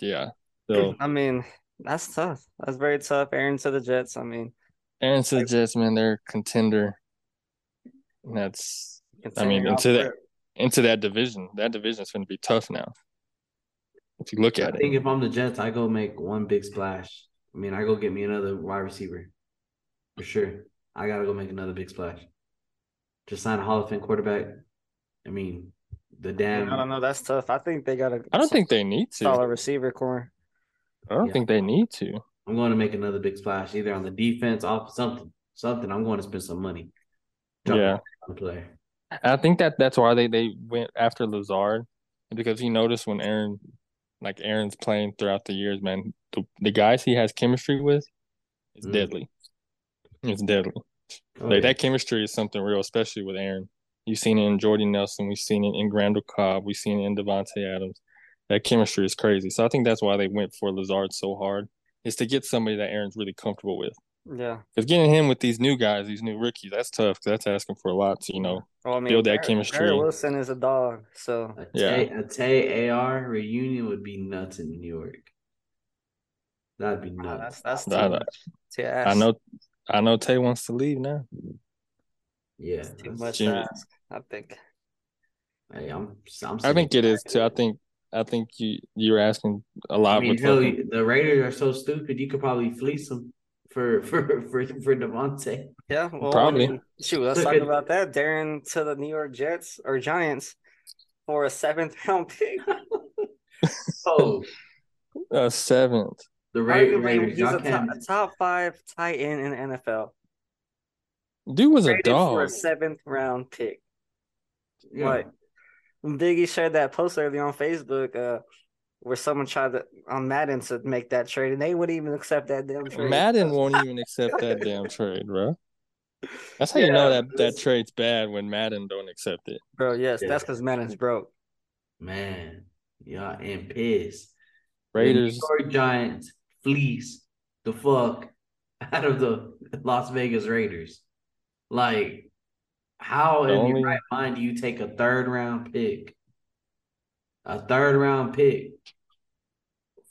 Yeah. So I mean, that's tough. That's very tough. Aaron to the Jets. I mean, Aaron to the Jets, man, they're a contender. And that's I mean, into that rip. into that division. That division is gonna be tough now. If you look at it. I think it. if I'm the Jets, I go make one big splash. I mean, I go get me another wide receiver for sure. I gotta go make another big splash. Just sign a Hall of Fame quarterback. I mean, the damn. I don't know. That's tough. I think they got a I don't think they need to. solid receiver core. I don't Yeah. think they need to. I'm going to make another big splash, either on the defense, off something, something. I'm going to spend some money. Drop Yeah. on the player. I think that that's why they, they went after Lazard because you notice when Aaron, like Aaron's playing throughout the years, man, the, the guys he has chemistry with is Mm. deadly. It's deadly. Oh, like yeah. that chemistry is something real, especially with Aaron. You've seen it in Jordy Nelson, we've seen it in Randall Cobb, we've seen it in Davante Adams. That chemistry is crazy. So I think that's why they went for Lazard so hard, is to get somebody that Aaron's really comfortable with. Yeah. Because getting him with these new guys, these new rookies, that's tough. 'cause that's asking for a lot to, you know, Well, I mean, Build that Garrett- chemistry. Garrett Wilson is a dog, so A Yeah. Tay, a Tay AR reunion would be nuts in New York. That'd be nah, nuts. that's that's I too know. much. to I know I know Tay wants to leave now. yeah. It's too much Jimmy. to. I think. Hey, I'm, I'm I think sick it of is too. I think I think you you're asking a lot. I mean, with hell, the Raiders are so stupid. You could probably fleece them for (laughs) for for for Davante. Yeah, well, Probably. Shoot, let's talk about that. Darren to the New York Jets or Giants for a seventh round pick. (laughs) Oh, a seventh. The Ra- Arguably, Raiders, he's a top, a top five tight end in the NFL. Dude was a Traded for a dog. seventh round pick. Yeah. Like Biggie shared that post earlier on Facebook, uh, where someone tried to on Madden to make that trade, and they wouldn't even accept that damn trade. Madden (laughs) won't even accept that damn trade, bro. That's how you know Yeah, that that trade's bad when Madden don't accept it. bro. Yes, Yeah. that's because Madden's broke. Man, y'all in piss. Raiders. The Giants fleece the fuck (laughs) out of the Las Vegas Raiders. Like, how in only- your right mind do you take a third round pick, a third round pick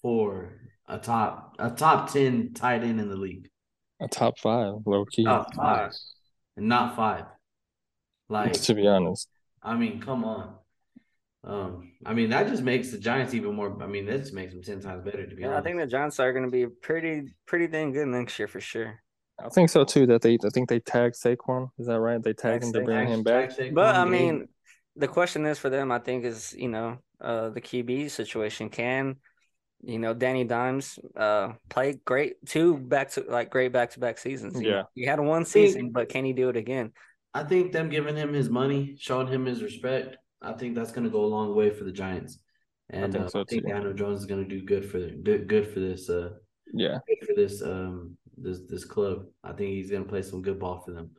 for a top a top ten tight end in the league, A top five, low key. top five, and not five? Like, to be honest. I mean, come on. Um, I mean that just makes the Giants even more. I mean, that just makes them ten times better. To be Yeah, I think the Giants are going to be pretty, pretty dang good next year for sure. I think so too. That they, I think they tagged Saquon. Is that right? They tagged him to bring him back. But I mean, the question is for them, I think, is you know, uh, the QB situation. Can you know Danny Dimes uh play great two back to like great back to back seasons? Yeah. he had one season, but can he do it again? I think them giving him his money, showing him his respect, I think that's going to go a long way for the Giants. And think uh, so, I think too. Daniel Jones is going to do good for do good for this uh Yeah, good for this um this this club. I think he's going to play some good ball for them.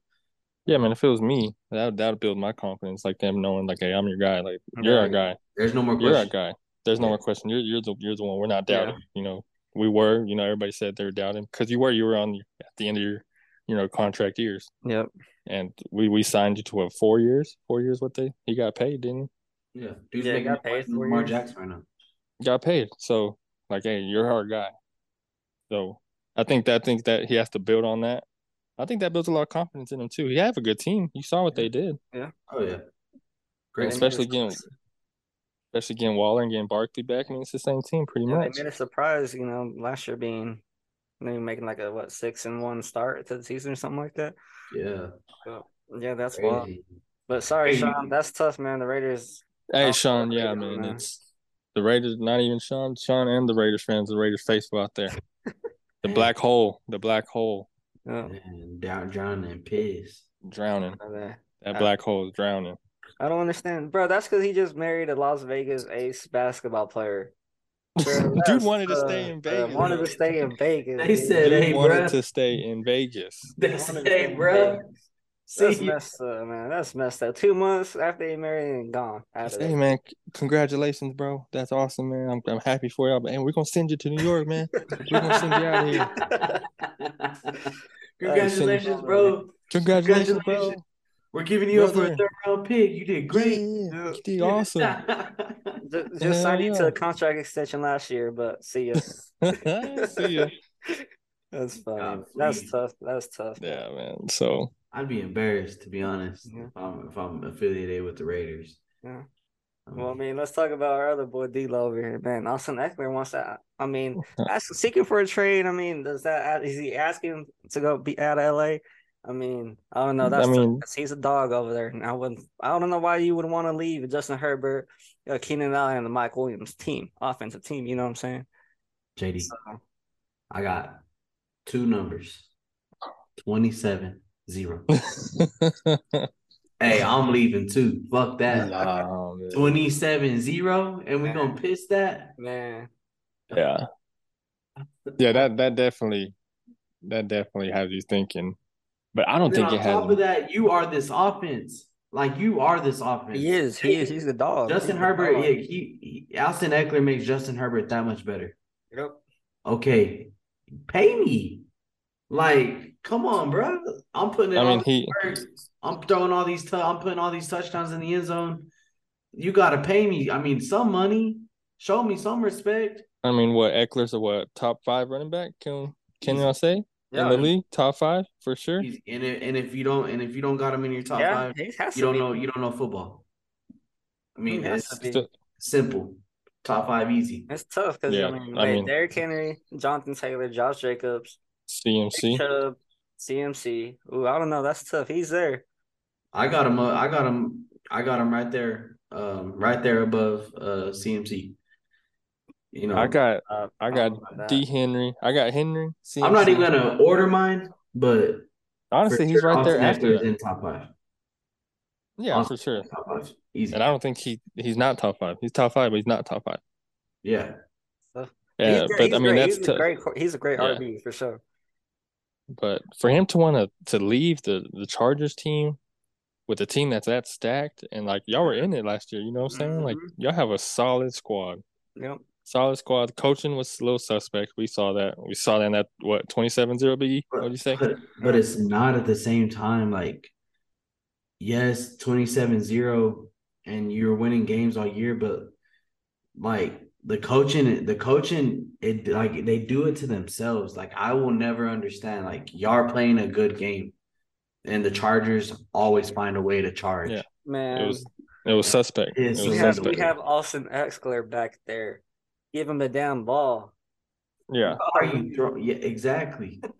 yeah, man. If it was me, that that would build my confidence. Like them knowing, like, hey, I'm your guy. Like you're our guy. There's no more You're our guy. There's no more question. You're you're the you're the one. We're not Yeah. doubting. You know, we were. You know, everybody said they were doubting because you were. You were on the, at the end of your, you know, contract years, Yep. And we we signed you to a four years? Four years? What they he got paid, didn't he? Yeah, dude's Yeah, he got paid than four Lamar years. Jackson right now. got paid. So like, hey, you're our guy. So I think that I think that he has to build on that. I think that builds a lot of confidence in him too. He have a good team. You saw what they did, Yeah. Oh yeah, great. They especially getting especially getting Waller and getting Barkley back. I mean, it's the same team pretty Yeah, much. they made a surprise, you know, last year being maybe making like a what six and one start to the season or something like that. Yeah, Yeah, that's wild. But sorry, Hey, Sean, that's tough, man. The Raiders. Hey, Sean, yeah, Raiders, man, man. it's the Raiders. Not even Sean, Sean, and the Raiders fans. The Raiders faithful out there. The (laughs) black hole, the black hole, Yeah, and down drowning and pissed. drowning. That black hole is drowning. I don't understand, bro. That's because he just married a Las Vegas ace basketball player. Bro, (laughs) Dude wanted to uh, stay in uh, Vegas. wanted to stay in Vegas. They dude. said, Dude "Hey, wanted bruh." to stay in Vegas. They Wanted to say, stay bro. Vegas. That's See, messed up, man. That's messed up. Two months after he married and gone. Hey man, congratulations, bro. That's awesome, man. I'm I'm happy for y'all, And we're gonna send you to New York, man. We're gonna send you out of here. (laughs) Congratulations, bro. Congratulations, bro. Congratulations. We're giving you up for a third round pick. You did great. Yeah, you did awesome. (laughs) Just, just signed you to a contract extension last year, but see ya. (laughs) See ya. (laughs) That's funny. God, That's tough. That's tough. Yeah, man. So I'd be embarrassed to be honest Yeah. if I'm if I'm affiliated with the Raiders. Yeah. Um, Well, I mean, let's talk about our other boy D-Lo over here, man. Austin Ekeler wants that. I mean, ask, seeking for a trade. I mean, does that is he asking to go be out of LA? I mean, I don't know. That's tough, mean- 'cause he's a dog over there. And I wouldn't. I don't know why you would want to leave Justin Herbert, uh, Keenan Allen, and the Mike Williams team, offensive team. You know what I'm saying? JD, So, I got two numbers. 27 0. (laughs) Hey, I'm leaving too. Fuck that. Nah, 27 0 and we're gonna piss that. man, Yeah. Yeah, that that definitely that definitely has you thinking. But I don't And then think on it top has of that, you are this offense. Like you are this offense. he is. He is. He's the dog. Justin He's the Herbert, dog. yeah, he, he Austin Ekeler makes Justin Herbert that much better. Yep. Okay, pay me. Like, come on, bro. I'm putting it. I mean, he. Work. I'm throwing all these. i I'm putting all these touchdowns in the end zone. You got to pay me. I mean, some money. Show me some respect. I mean what Ekeler's a what top five running back? Can can He's- y'all say Yeah. in the league? Top five for sure. He's- And if, and if you don't and if you don't got him in your top yeah, five, you don't be. know you don't know football. I mean, He it's to be. Still- simple. top five easy. It's tough because Yeah, I mean, I mean- Derrick Henry, Jonathan Taylor, Josh Jacobs, CMC. Chubb, CMC. Ooh, I don't know. That's tough. He's there. I got him. Uh, I got him. I got him right there. Um, right there above uh CMC. You know, I got Uh, I got know about that. D Henry. I got Henry. CMC. I'm not even gonna order mine, but Honestly, for he's sure, right there after Ekeler is in top five. Yeah, Austin for sure. Top five, easy. And I don't think he he's not top five. He's top five, but he's not top five. yeah, Yeah, He's- but he's I mean great. that's he's tough. a great. He's a great Yeah. RB for sure. But for him to want to to leave the the Chargers team with a team that's that stacked and like y'all were in it last year, you know what I'm saying? Like Mhm. y'all have a solid squad. Yep. Solid squad. Coaching was a little suspect. We saw that. We saw that in that what 27-0 BE? What do you say? but but it's not at the same time. Like, yes, 27-0 and you're winning games all year, but like the coaching, the coaching, it like they do it to themselves. Like I will never understand. Like y'all are playing a good game, and the Chargers always find a way to charge. Yeah. Man, It was it was suspect. It was we so have suspect. we have Austin Ekeler back there. Give him a damn ball. Yeah. Are you throw? Yeah, exactly. (laughs)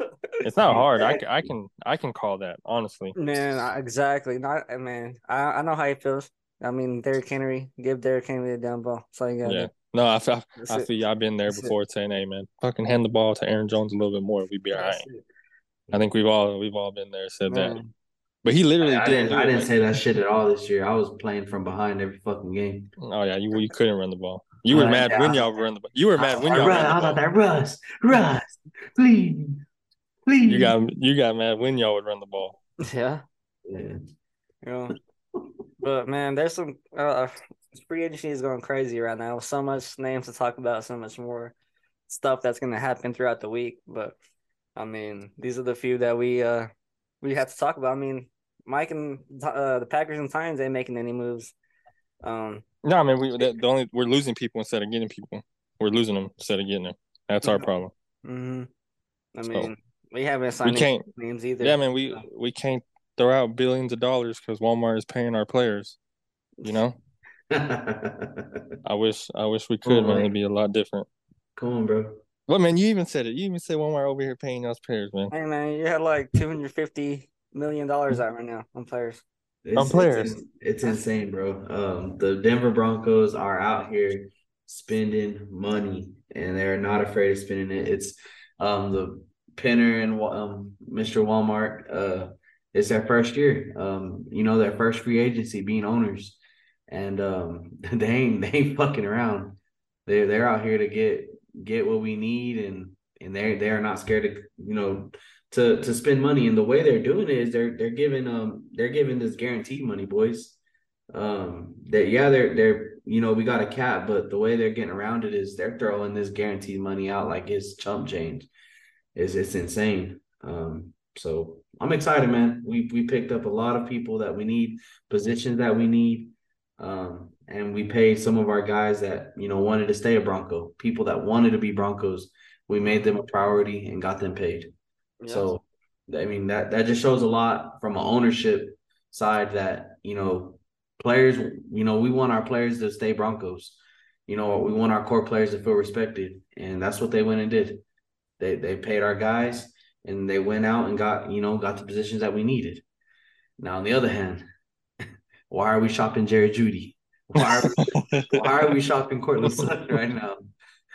It's not hard. I, ca- I can I can call that honestly. Man, I- exactly. Not man. I I know how he feels. I mean, Derrick Henry, give Derrick Henry a damn ball. That's all you got. Yeah. No, I feel That's I it. feel you. I've been there That's it. before saying, "Hey, man, fucking hand the ball to Aaron Jones a little bit more. We'd be all right." I think we've all we've all been there, said that. But he literally I, I didn't. didn't. I didn't say that shit at all this year. I was playing from behind every fucking game. Oh yeah, you you couldn't run the ball. You were mad when y'all run the ball. You were mad when y'all Russ, I ran was the out ball. there, Russ, Russ, please, please. You got you got mad when y'all would run the ball. yeah. Yeah. Yeah. But man, there's some uh free agency is going crazy right now. So much names to talk about, so much more stuff that's gonna happen throughout the week. But I mean, these are the few that we uh we have to talk about. I mean, Mike and uh, the Packers and Titans ain't making any moves. Um, No, I mean we the, the only we're losing people instead of getting people. We're losing them instead of getting them. That's our Mhm. problem. mhm. I So, mean, we haven't signed We can't. names either. Yeah, I mean We we can't throw out billions of dollars because Walmart is paying our players. You know, (laughs) I wish I wish we could, man. It'd be a lot different. Come on, bro. Well, man, you even said it. You even said Walmart over here paying us players, man. Hey man, you had like two hundred fifty million dollars out right now on players. It's, players. It's, it's insane, bro. Um, the Denver Broncos are out here spending money, and they're not afraid of spending it. It's um the Penner and um Mr. Walmart. Uh, it's their first year. Um, you know, their first free agency being owners, and um, (laughs) they ain't they ain't fucking around. They they're out here to get get what we need, and and they they are not scared to you know to to spend money. And the way they're doing it is they're they're giving um they're giving this guaranteed money boys. Um that yeah they're they're you know we got a cap but the way they're getting around it is they're throwing this guaranteed money out like it's chump change. Is it's insane. Um so i'm excited man. We we picked up a lot of people that we need positions that we need. Um and we paid some of our guys that you know wanted to stay a bronco. People that wanted to be broncos we made them a priority and got them paid Yeah. so, I mean that that just shows a lot from an ownership side that you know players. You know, we want our players to stay Broncos. You know, we want our core players to feel respected, and that's what they went and did. They they paid our guys, and they went out and got you know got the positions that we needed. Now, on the other hand, (laughs) why are we shopping Jerry Jeudy? Why are we, (laughs) why are we shopping Courtland Sutton right now?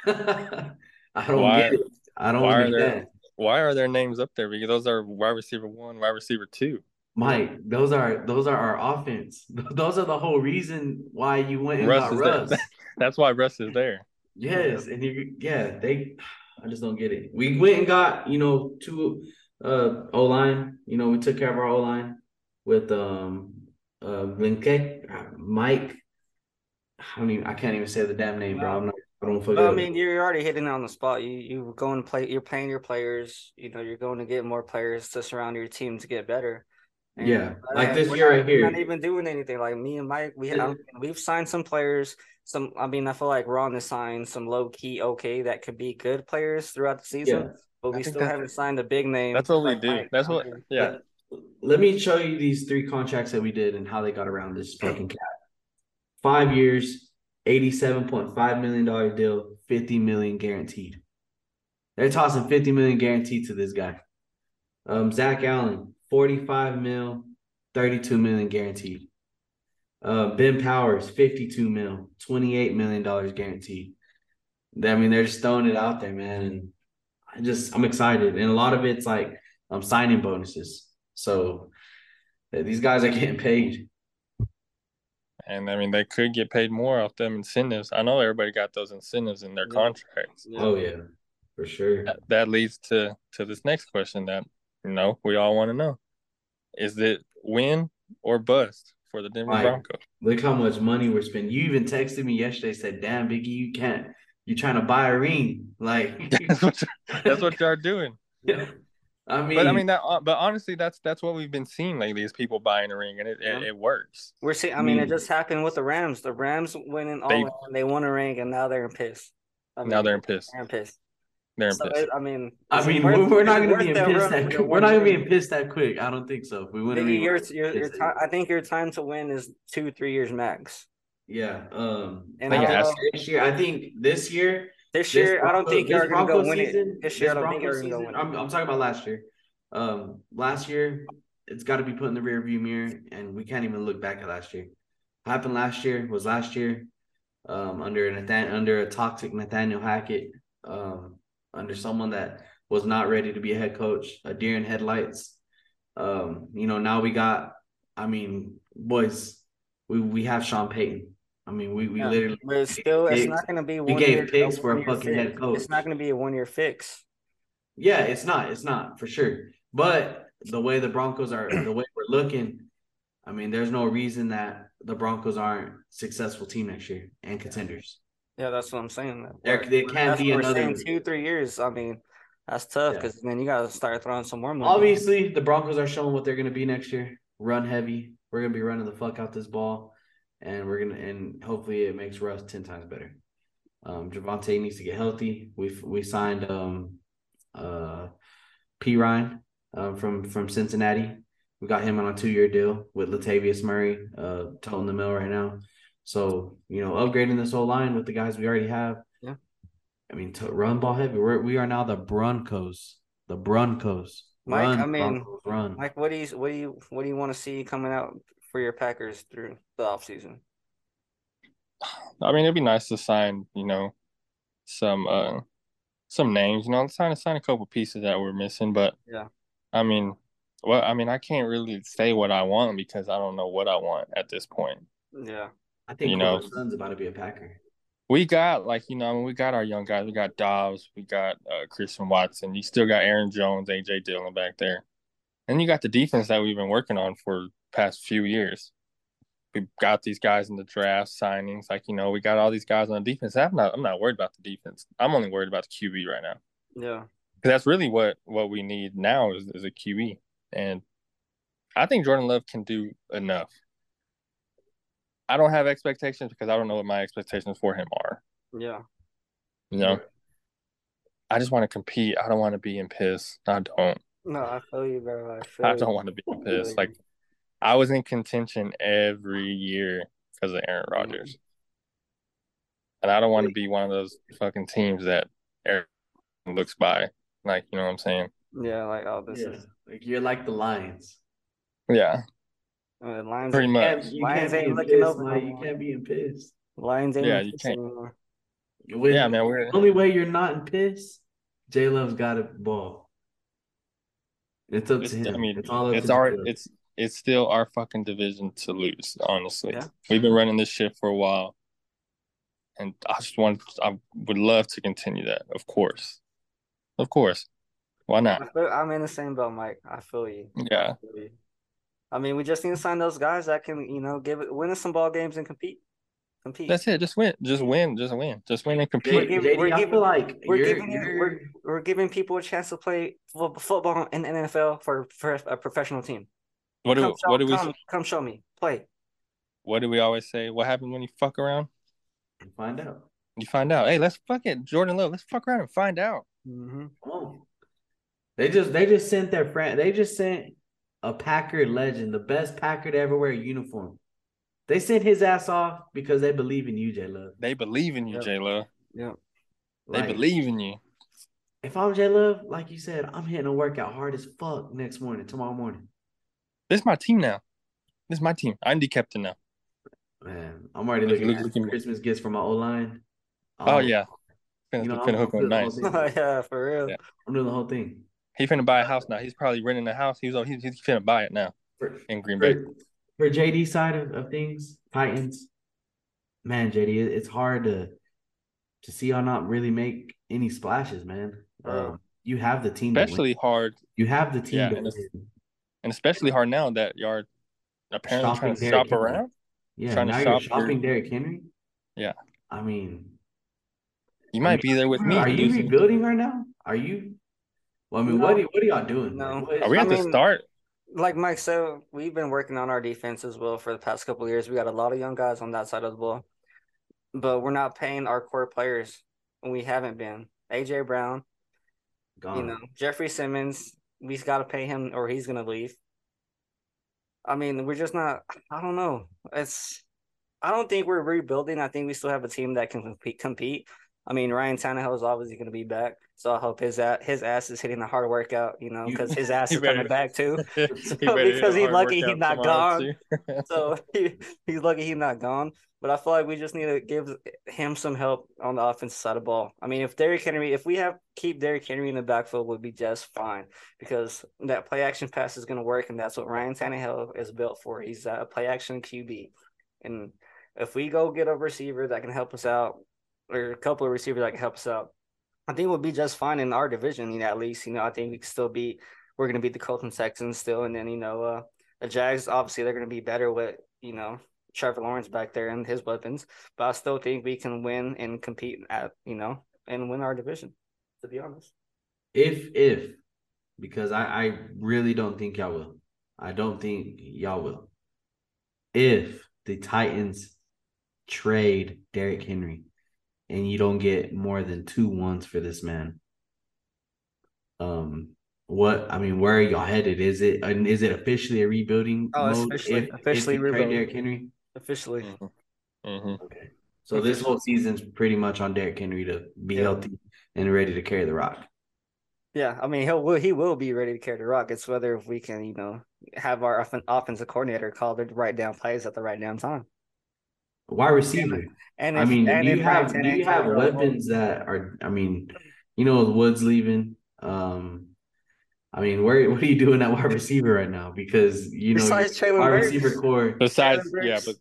(laughs) I don't Why- get it. I don't understand. there- Why are their names up there? Because those are wide receiver one, wide receiver two. Mike, those are those are our offense. (laughs) Those are the whole reason why you went and Russ got is there. (laughs) That's why Russ is there. yes, and you yeah, they I just don't get it. We went and got, you know, two uh O line. You know, we took care of our O line with um uh Blinke, Mike. I don't even I can't even say the damn name, bro. I'm not I don't forget. Well, I mean, you're already hitting it on the spot. You you going to play. You're playing your players. You know, you're going to get more players to surround your team to get better. And, Yeah, like uh, this year not- right we're here. Not even doing anything. Like me and Mike, we Yeah. We've signed some players. Some, I mean, I feel like we're on the sign some low key okay that could be good players throughout the season. Yeah. But we still haven't signed a big name. That's what we do. Mike. That's what. Yeah. Let me show you these three contracts that we did and how they got around this fucking (clears throat) cap. Five years, $87.5 million deal, 50 million guaranteed. They're tossing 50 million guaranteed to this guy. Um, Zach Allen, 45 mil, 32 million guaranteed. Uh, ben Powers, 52 mil, 28 million dollars guaranteed. I mean, they're just throwing it out there, man. And I just I'm excited. And a lot of it's like um, signing bonuses. So these guys are getting paid. And I mean, they could get paid more off them incentives. I know everybody got those incentives in their contracts. Oh yeah, for sure. That, that leads to to this next question that you know we all want to know: Is it win or bust for the Denver. Broncos? Look how much money we're spending. You even texted me yesterday. Said, "Damn, Biggie, you can't. You're trying to buy a ring? Like (laughs) that's what that's what you're doing." (laughs) Yeah. I mean, but I mean that. Uh, but honestly, that's that's what we've been seeing lately is people buying a ring, and it yeah. it, it, works. We're seeing. I mean, it just happened with the Rams. The Rams winning all, they, in, they won a ring, and now they're in piss. I mean, now they're in piss. They're in piss. They're in so piss. It, I mean, I mean, worth, we're not going to be in piss that. Quick. We're not going to be in piss that quick. I don't think so. If we win a ring, your, your, your time, I think your time to win is two, three years max. Yeah. Um. And I think this year, I think this year. This year, this I don't think you're going to go win it. This year, I don't think you're going to go win it. I'm, I'm talking about last year. Um, last year, it's got to be put in the rearview mirror, and we can't even look back at last year. What happened last year was last year, um, under Nathan, under a toxic Nathaniel Hackett, um, under someone that was not ready to be a head coach, a deer in headlights. Um, you know, now we got, I mean, boys, we we have Sean Payton. I mean, we we yeah, literally. But it's still, it's not going to be. One We gave picks for a fucking head coach. It's not going to be a one year fix. Yeah, it's not. It's not for sure. But the way the Broncos are, the way we're looking, I mean, there's no reason that the Broncos aren't successful team next year and contenders. Yeah, that's what I'm saying. There, they can't be another two, three years. I mean, that's tough because yeah. then you got to start throwing some more money. Obviously, the Broncos are showing what they're going to be next year. Run heavy. We're going to be running the fuck out this ball, and we're gonna and hopefully it makes Russ ten times better. Um, Javonte needs to get healthy. We we signed um uh Perine uh, from from Cincinnati. We got him on a two year deal with Latavius Murray, uh, toting the mill right now. So you know, upgrading this whole line with the guys we already have. Yeah. I mean, to run ball heavy. We're we are now the Broncos. The Broncos. Mike, run, I mean, Broncos, run. Mike, what do you what do you what do you want to see coming out for your Packers through the offseason? I mean, it'd be nice to sign, you know, some uh some names. You know, sign to sign a couple pieces that we're missing, but yeah, I mean, well, I mean, I can't really say what I want because I don't know what I want at this point. Yeah, I think you know, son's about to be a Packer. We got like you know, I mean, we got our young guys. We got Dobbs, we got uh, Christian Watson. You still got Aaron Jones, AJ Dillon back there, and you got the defense that we've been working on for past few years. We got these guys in the draft signings, like you know, we got all these guys on the defense. I'm not, I'm not worried about the defense. I'm only worried about the QB right now. Yeah, that's really what what we need now is, is a QB, and I think Jordan Love can do enough. I don't have expectations because I don't know what my expectations for him are. Yeah, you know, I just want to compete. I don't want to be in piss. I don't. No, I feel you, bro. I, I don't want to be in piss. Like I was in contention every year because of Aaron. Rodgers. And I don't want to be one of those fucking teams that Aaron looks by. Like, you know what I'm saying? Yeah, like oh this yeah. is like you're like the Lions. Yeah. Uh, Lions pretty much. You Lions ain't looking pissed, over. Man. You can't be in piss. Lions ain't yeah, you can't. Anymore. yeah, man. We're the only way you're not in piss. J Love's got a ball. It's up it's, to him. I mean, it's all up it's our it's it's still our fucking division to lose. Honestly, yeah. we've been running this shit for a while, and I just want I would love to continue that. Of course, of course. Why not? I'm in the same boat, Mike. I feel you. Yeah. I, feel you. I mean, we just need to sign those guys that can, you know, give it, win us some ball games and compete. Compete. That's it. Just win. Just win. Just win. Just win and compete. We're giving, we're giving like we're giving we're, we're giving people a chance to play football in the NFL for for a professional team. What do show, what do we come, come show me play? What do we always say? What happens when you fuck around? You find out. You find out. Hey, let's fuck it, Jordan Love. Let's fuck around and find out. Mm-hmm. They just they just sent their friend. They just sent a Packer legend, the best Packer to ever wear a uniform. They sent his ass off because they believe in you, J Love. They believe in you, Yep. J Lo. Yeah. They Like, believe in you. If I'm J Love, like you said, I'm hitting a workout hard as fuck next morning, tomorrow morning. This is my team now. This is my team. I'm the captain now. Man, I'm already Look- looking look- at look. Christmas gifts for my O line. Oh, yeah. Finna, You know, finna I'm- hook I'm him good nice. all (laughs) yeah, for real. Yeah. I'm doing the whole thing. He finna buy a house now. He's probably renting a house. He's he's, he's finna buy it now For, in Green Bay. for, for JD side of, of things, Titans, man, JD, it's hard to to see y'all not really make any splashes, man. Um, you have the team, to win. Especially hard, you have the team Yeah, to and it's- win. and especially hard now that y'all are apparently Shopping trying to Derrick shop Henry. around. Yeah, trying to now you're shop your- shopping Derrick Henry. Yeah. I mean, You might be there with me. Are you losing. rebuilding right now? Are you? Well, I mean, what No. are, what are y'all doing? No. Like, Are we I at the mean- start? Like Mike said, we've been working on our defense as well for the past couple of years. We got a lot of young guys on that side of the ball, but we're not paying our core players, and we haven't been. AJ Brown, gone? you know, Jeffrey Simmons, we've got to pay him or he's gonna leave. I mean, we're just not. I don't know. It's. I don't think we're rebuilding. I think we still have a team that can compete. Compete. I mean, Ryan Tannehill is obviously going to be back, so I hope his his ass is hitting the hard workout. You know, because his (laughs) ass is coming back too. (laughs) (laughs) So hit because he's lucky he's not gone. So he, he's lucky he's not gone. But I feel like we just need to give him some help on the offensive side of the ball. I mean, if Derrick Henry, if we have keep Derrick Henry in the backfield, would be just fine because that play action pass is going to work, and that's what Ryan Tannehill is built for. He's a play action QB, and if we go get a receiver that can help us out, or a couple of receivers that can help us out, I think we'll be just fine in our division. You know, at least you know I think we can still be. We're going to beat the Colts and Texans still, and then you know uh, the Jags. Obviously, they're going to be better with you know Trevor Lawrence back there and his weapons, but I still think we can win and compete at you know and win our division. To be honest, If if because I I really don't think y'all will. I don't think y'all will. If the Titans trade Derrick Henry and you don't get more than two ones for this man, um, what I mean, where are y'all headed? Is it and is it officially a rebuilding Oh, mode? officially- if, officially if rebuilding. Derrick Henry? officially. Mhm. Okay. So this whole season's pretty much on Derrick Henry to be Yeah. healthy and ready to carry the rock. Yeah, I mean he'll will he will be ready to carry the rock. It's whether if we can you know have our offen- offensive coordinator call the right down plays at the right down time. Wide receiver. And I mean, and do you have do you have carries the weapons that are? I mean, you know, Woods leaving. Um, I mean, where what are you doing at wide receiver right now? Because you know, Besides your Treylon wide Burks? receiver core. Besides, Jalen yeah, but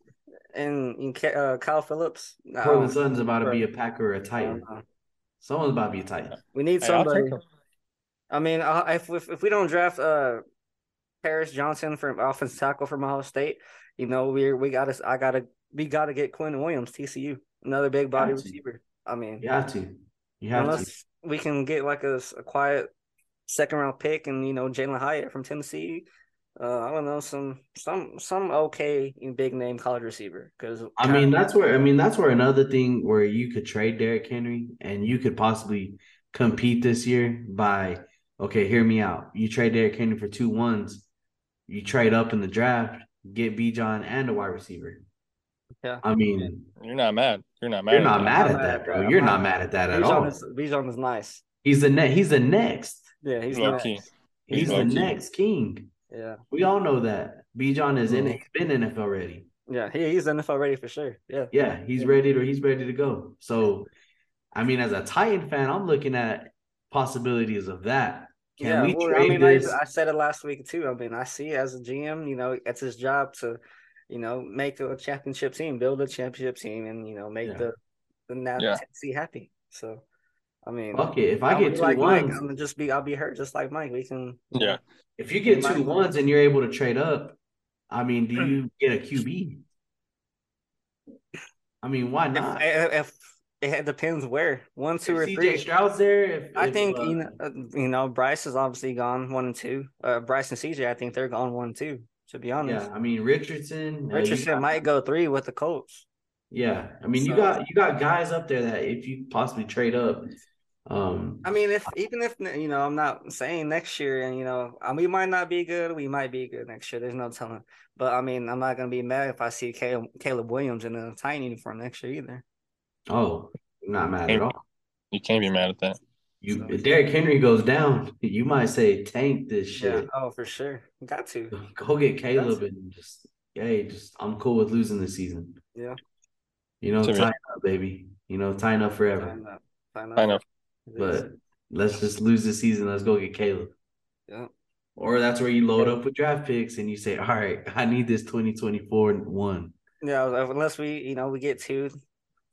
and, and uh, Kyle Phillips. I Portland don't- Sun's about to be a Packer or a Titan. Someone's about to be a Titan. We need somebody. take him. I mean, uh, if, if if we don't draft uh Paris Johnson from offensive tackle from Ohio State, you know we we got to I gotta we gotta get Quinn Williams TCU another big body to. receiver. I mean, You have to. You have to. unless we can get like a quiet second round pick and you know Jalin Hyatt from Tennessee. Uh, I don't know some some some okay big name college receiver because I mean, that's where I mean that's where another thing where you could trade Derrick Henry and you could possibly compete this year by okay, hear me out. You trade Derrick Henry for two ones, you trade up in the draft, get Bijan and a wide receiver. Yeah. I mean, You're not mad. You're not mad. you're not that. mad at that, bro. You're not not- mad at that at all. Bijan is Bijan is nice. He's the next. he's the next. Yeah, he's Low nice. key. He's, He's the next king. Yeah, We all know that. Bijan is in he's been NFL ready. yeah, he, he's NFL ready for sure. Yeah. Yeah, he's ready to he's ready to go. So, I mean, as a Titan fan, I'm looking at possibilities of that. Can yeah, we well, trade I mean, I, this? I said it last week too. I mean, I see as a GM, you know, it's his job to, you know, make a championship team, build a championship team, and you know, make Yeah. the the now Yeah. Tennessee happy. So, I mean, Fuck it. If I I'll get be two like Mike, I'm gonna just be, I'll be hurt just like Mike. We can, Yeah. if you get Mike- two ones and you're able to trade up, I mean, do you get a QB? I mean, why not? If, if it depends where one, two, or If three. CJ Stroud's there. If, I if, think uh, you know, uh, you know, Bryce is obviously gone one and two. Uh, Bryce and CJ, I think they're gone one and two. To be honest, Yeah, I mean Richardson. uh, Richardson got- might go three with the Colts. Yeah, I mean you got you got guys up there that if you possibly trade up, Um, I mean, if even if you know, I'm not saying next year, and you know, we might not be good. We might be good next year. There's no telling. But I mean, I'm not gonna be mad if I see Caleb, Caleb Williams in a Titan uniform next year either. oh, I'm not mad at all. You can't be mad at that. You, if Derrick Henry goes down, you might say tank this shit. Yeah. shit. Oh, for sure. Got to. Go get Caleb and just hey, just I'm cool with losing this season. Yeah. You know, To be- tie up, baby. You know, tying up forever. Sign up. Sign up. I know. But let's just lose this season. Let's go get Caleb. Yeah. Or that's where you load up with draft picks and you say, All right, I need this 2024 one. Yeah, unless we, you know, we get two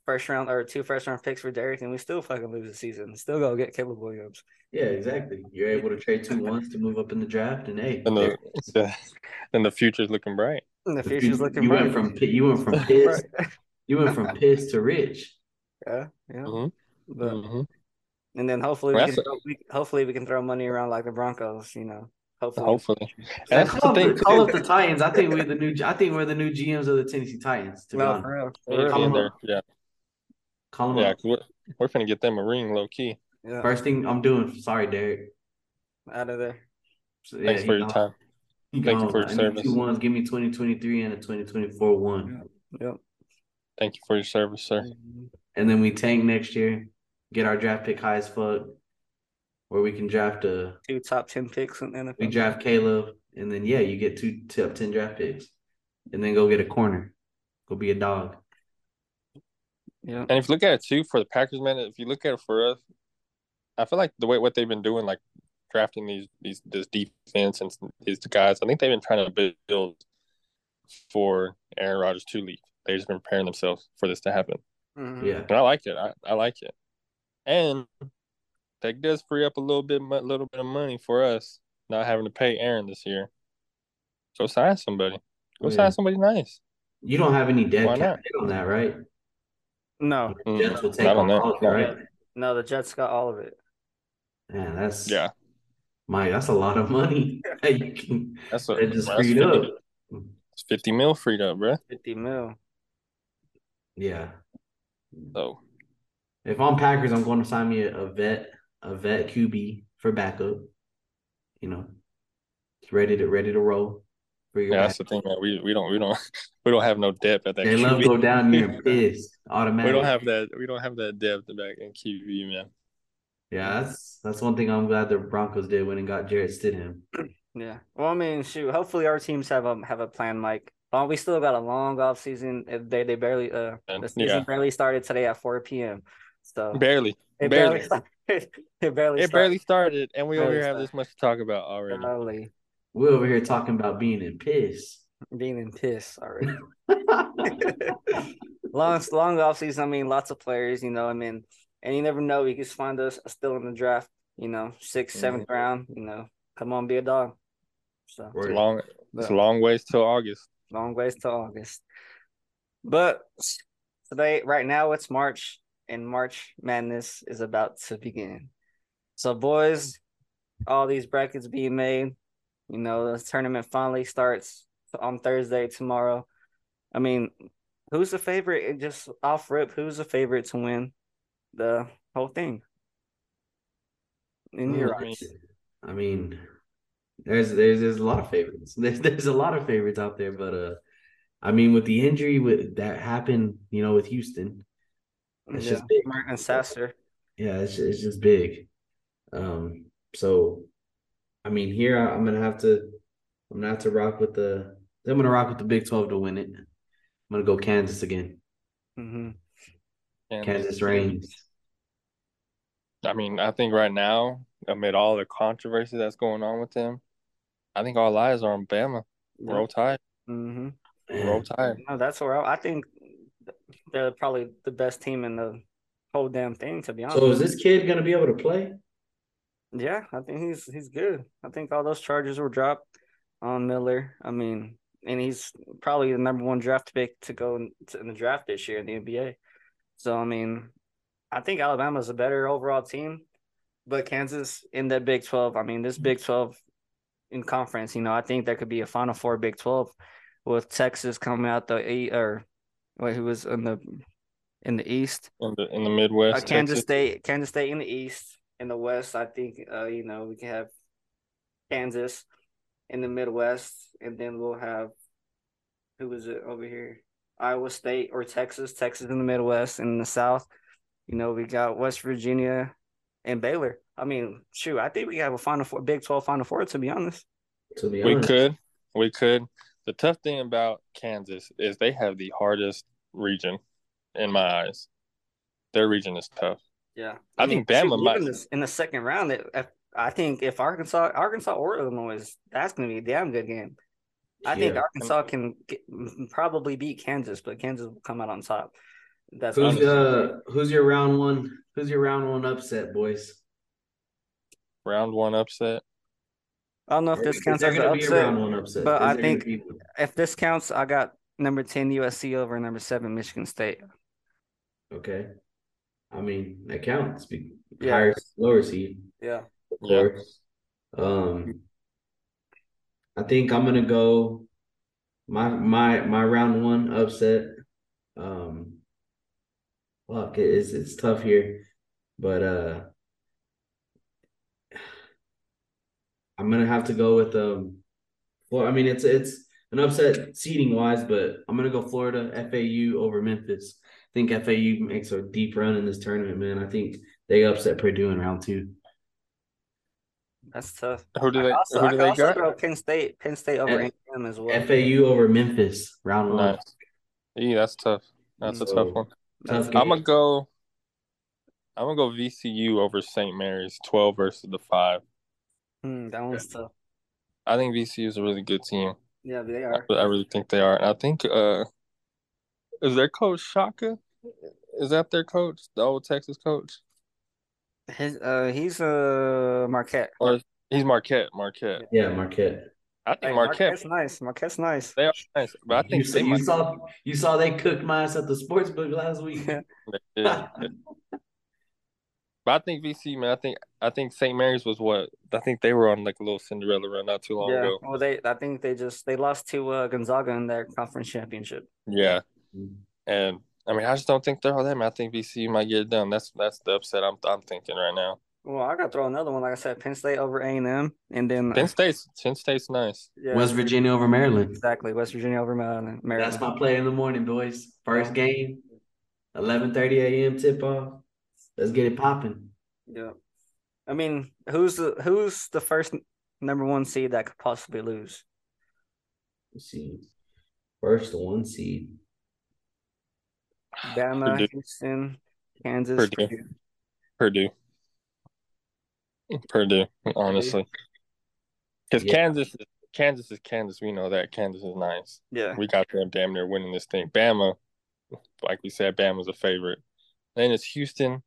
first round or two first round picks for Derrick, and we still fucking lose the season. Still go get Caleb Williams. Yeah, exactly. You're able to trade two ones to move up in the draft, and hey, And there- the, (laughs) then the future's looking bright. And the you- future's looking you bright. went from pi- you went from (laughs) piss you went from piss to rich. yeah, yeah. Mhm. But Mhm. and then hopefully we can a- throw, we, hopefully we can throw money around like the Broncos. You know, hopefully. Hopefully. And And that's call, the up thing. the, call up the Titans. I think we're the new. I think we're the new GMs of the Tennessee Titans. To be No, honest, for real. For real. be in there. Yeah, call them yeah. up. 'cause we're, we're finna get them a ring, low key. Yeah, First thing I'm doing. Sorry, Derrick. out of there. So, Thanks for your gone. time. He Thank you for your I service. Two ones. Give me 2023 and a 2024 one, Yep. Thank you for your service, sir. Mm-hmm. and then we tank next year. Get our draft pick high as fuck, where we can draft a. Two top ten picks in the NFL. We draft Caleb, and then yeah, you get two top ten draft picks, and then go get a corner. Go be a dog. Yeah. And if you look at it too, for the Packers, man, if you look at it for us, I feel like the way what they've been doing, like drafting these these this defense and these guys, I think they've been trying to build for Aaron Rodgers to leave. They've just been preparing themselves for this to happen. Mhm. Yeah, And I like it. I, I like it. And that does free up a little bit, a little bit of money for us, not having to pay Aaron this year. Go sign somebody. Go Oh, sign somebody nice. you don't have any dead cap on that, right? No, Mm, Jets will take not on on that. all of it, No. right? no, the Jets got all of it. Man, that's Yeah, Mike. That's a lot of money. that you can that's what that just that's freed 50, up. It's fifty mil freed up, bro. Fifty mil. Yeah. So If I'm Packers, I'm going to sign me a, a vet, a vet QB for backup. You know, it's ready to ready to roll for your yeah, that's the thing, man. We we don't we don't (laughs) we don't have no depth at that. They love QB. to go down here and (laughs) piss We don't have that. We don't have that depth back in QB, man. Yeah, that's that's one thing I'm glad the Broncos did when it got Jarrett Stidham. (clears throat) Yeah. Well, I mean, shoot. Hopefully, our teams have a have a plan, Mike. Well, we still got a long off season. They they barely uh And- the season yeah. barely started today at four p.m. So Barely, it barely. barely (laughs) started. it barely it barely started, and we over Barely here have this much to talk about already. barely We're over here talking about being in piss. being in piss already. (laughs) (laughs) long long off season. I mean, lots of players. You know, I mean, and you never know. You could find us still in the draft. You know, sixth, mm-hmm. seventh round. You know, come on, be a dog. So It's Word. a long, it's a long ways till August. long ways to August. But today, right now, it's March, and March Madness is about to begin. So, boys, all these brackets being made. You know, the tournament finally starts on Thursday tomorrow. I mean, who's the favorite? And Just off rip, who's the favorite to win the whole thing? In your eyes, I mean, there's there's there's a lot of favorites. (laughs) There's there's a lot of favorites out there, but uh, I mean, with the injury with that happened, you know, with Houston, it's yeah, just big. Marcus Sasser. Yeah, it's it's just big. Um, so I mean, here I- I'm gonna have to I'm gonna have to rock with the I'm gonna rock with the Big Twelve to win it. I'm gonna go Kansas again. hmm And Kansas reigns. I mean, I think right now, amid all the controversy that's going on with them, I think all eyes are on Bama. Roll Tide. hmm Roll Tide. No, that's where I, I think they're probably the best team in the whole damn thing. To be honest, So is this kid gonna be able to play? Yeah, I think he's he's good. I think all those charges were dropped on Miller. I mean, and he's probably the number one draft pick to go in, to, in the draft this year in the NBA. So I mean, I think Alabama's a better overall team, but Kansas in that Big Twelve. I mean, this Big Twelve in conference, you know, I think that could be a Final Four Big Twelve with Texas coming out the eight or wait, who was in the In the East, in the in the Midwest. uh, Kansas Texas. State, Kansas State in the East. In the West, I think uh, you know we can have Kansas in the Midwest, and then we'll have who is it over here? Iowa State or Texas. Texas in the Midwest, and in the South, you know we got West Virginia and Baylor. I mean, shoot, I think we have a Final Four, Big Twelve Final Four. To be honest, To be We could, we could. The tough thing about Kansas is they have the hardest region, in my eyes. Their region is tough. Yeah. I think Bama shoot, might- even this- in the second round. It, if, I think if Arkansas, Arkansas or Illinois, that's going to be a damn good game. I think Arkansas can get, probably beat Kansas, but Kansas will come out on top. That's Who's honestly- uh who's your round one? Who's your round one upset, boys? Round one upset. I don't know if this counts as an gonna be a upset. upset? but I think- If this counts, I got number ten USC over number seven Michigan State. okay. I mean that counts. Be- Yeah. Higher, lower seed, Yeah, of Yeah. course. Um, I think I'm gonna go. My my my round one upset. Um, fuck, it is it's tough here, but uh, I'm gonna have to go with um. Well, I mean it's it's an upset seating wise, but I'm gonna go Florida FAU over Memphis. I think FAU makes a deep run in this tournament, man. I think they upset Purdue in round two. that's tough. Who do I they? also, who do could they also got? throw Penn State, Penn State over F- A&M as well. FAU over Memphis, round one. Nice. Yeah, that's tough. That's a tough one. Tough. I'm gonna go. I'm gonna go VCU over St. Mary's, twelve versus the five. Hmm, that one's tough. I think VCU is a really good team. Yeah, they I, are. I really think they are. And I think uh, is their coach Shaka? Is that their coach, the old Texas coach, His, uh, he's uh Marquette. or he's Marquette? Marquette. Yeah, Marquette. I think Hey, Marquette. Marquette's nice. Marquette's nice. They are nice, but I think you, they saw, you might. saw you saw they cooked my ass at the sports book last week. (laughs) they did. But I think VC man, I think I think St. Mary's was what I think they were on like a little Cinderella run not too long Yeah. ago. Well, they I think they just they lost to uh, Gonzaga in their conference championship. Yeah, and I mean I just don't think they're all that. Man. I think VC might get it done. That's that's the upset I'm I'm thinking right now. Well, I got to throw another one. Like I said, Penn State over A and M, and then Penn State's Penn State's nice. yeah, West Virginia over Maryland. exactly West Virginia over Maryland. Uh, Maryland. That's my play in the morning, boys. First game, eleven thirty a.m. tip off. Let's get it popping. Yeah. I mean, who's the who's the first number one seed that could possibly lose? Let's see. First one seed. Bama, Purdue. Houston, Kansas. Purdue. Purdue. Purdue. Purdue, honestly. Because Yeah. Kansas Kansas is Kansas. We know that. Kansas is nice. Yeah. We got them damn near winning this thing. Bama, like we said, Bama's a favorite. Then it's Houston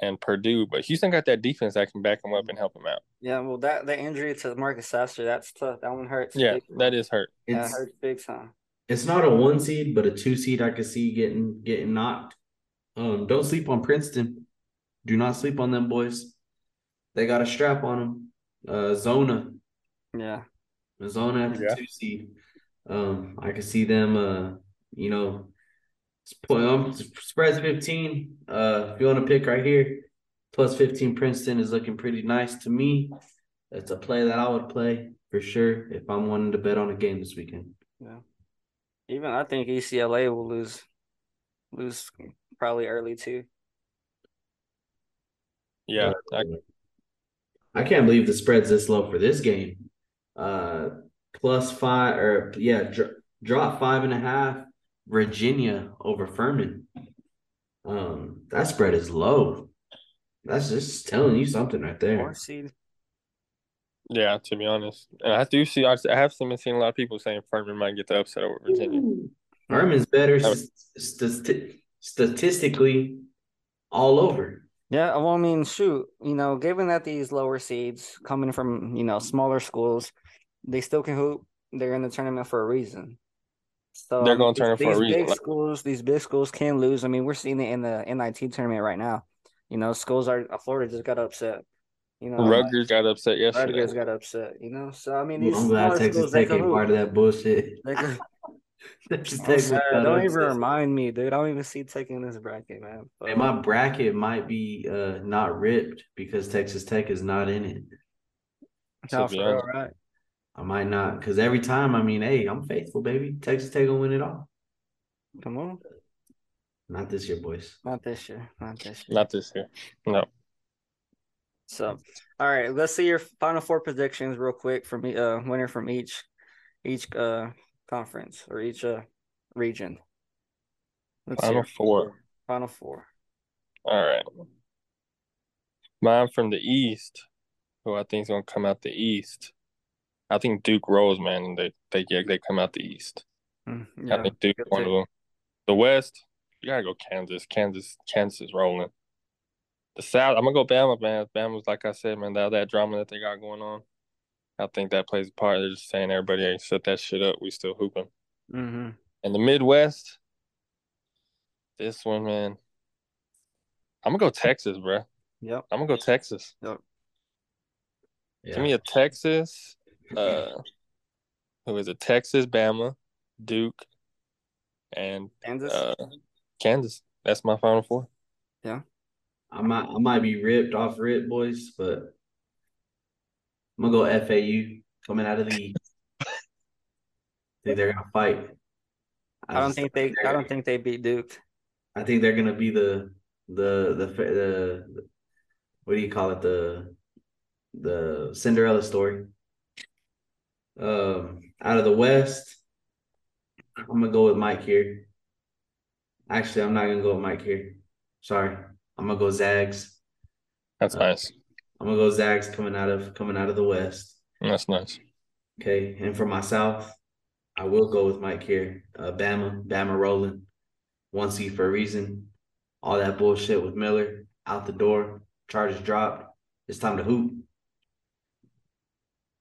and Purdue, but Houston got that defense that can back them up and help them out. Yeah. Well, that the injury to Marcus Sasser, that's tough. That one hurts. Yeah, big, that is hurt. that It's hurts big time. It's not a one seed, but a two seed. I could see getting getting knocked. Um, don't sleep on Princeton. Do not sleep on them boys. They got a strap on them. Uh, Zona. Yeah. Zona at the Yeah. two seed. Um, I could see them. Uh, you know, sp- um, spreads fifteen. Uh, if you want to pick right here, plus fifteen. Princeton is looking pretty nice to me. It's a play that I would play for sure if I'm wanting to bet on a game this weekend. Yeah. Even I think UCLA will lose lose probably early too. Yeah, I, I can't believe the spread's this low for this game. Uh, plus five or yeah, dr- drop five and a half. Virginia over Furman. Um, that spread is low. That's just telling you something right there. Four seed. Yeah. To be honest, and I do see. I I have been seeing a lot of people saying Furman might get the upset over Virginia. Furman's better st- st- statistically all over. Yeah, well, I mean, shoot, you know, given that these lower seeds coming from, you know, smaller schools, they still can hoop. They're in the tournament for a reason. So They're gonna turn it these- for a these reason, Big schools, these big schools can lose. I mean, we're seeing it in the NIT tournament right now. You know, schools are Florida just got upset. You know, Rutgers got upset yesterday. Rutgers got upset. You know, so I mean, these I'm glad Texas schools Tech can ain't part of that bullshit. (laughs) (laughs) Texas I'm Tech was sad. not Don't even upset. remind me, dude. I don't even see Tech in this bracket, man. Hey, my bracket might be uh not ripped because Texas Tech is not in it. No, To be for right? I might not because every time, I mean, hey, I'm faithful, baby. Texas Tech gonna win it all. Come on. Not this year, boys. Not this year. Not this year. Not this year. No. So, all right, let's see your final four predictions real quick from uh winner from each each uh conference or each uh region. Let's Final four. final four. All right. Mine from the East, who I think is gonna come out the East. I think Duke rolls, man, they they yeah, they come out the East. Mm, I think Duke one of them. The West, you gotta go Kansas. Kansas, Kansas is rolling. The South, I'm gonna go Bama, man. Bama's like I said, man, that that drama that they got going on. I think that plays a part. They're just saying everybody ain't set that shit up. We still hooping. Mhm. And the Midwest, this one, man. I'm gonna go Texas, bro. Yep. I'm gonna go Texas. Yep. Give me a Texas. Uh, who is it? Texas, Bama, Duke, and Kansas. uh, Kansas. That's my final four. I might I might be ripped off rip, boys, but I'm gonna go FAU coming out of the East. think they're gonna fight. I don't think they I don't think they beat Duke. I think they're gonna be the the the the, the what do you call it the the Cinderella story. Um, out of the West, I'm gonna go with Mike here. Actually, I'm not gonna go with Mike here. Sorry, I'm gonna go Zags. That's Uh, nice. I'm gonna go Zags coming out of coming out of the West. That's nice. Okay, and for my South, I will go with Mike here. Uh, Bama, Bama rolling, one seed for a reason. All that bullshit with Miller out the door, charges dropped. It's time to hoop.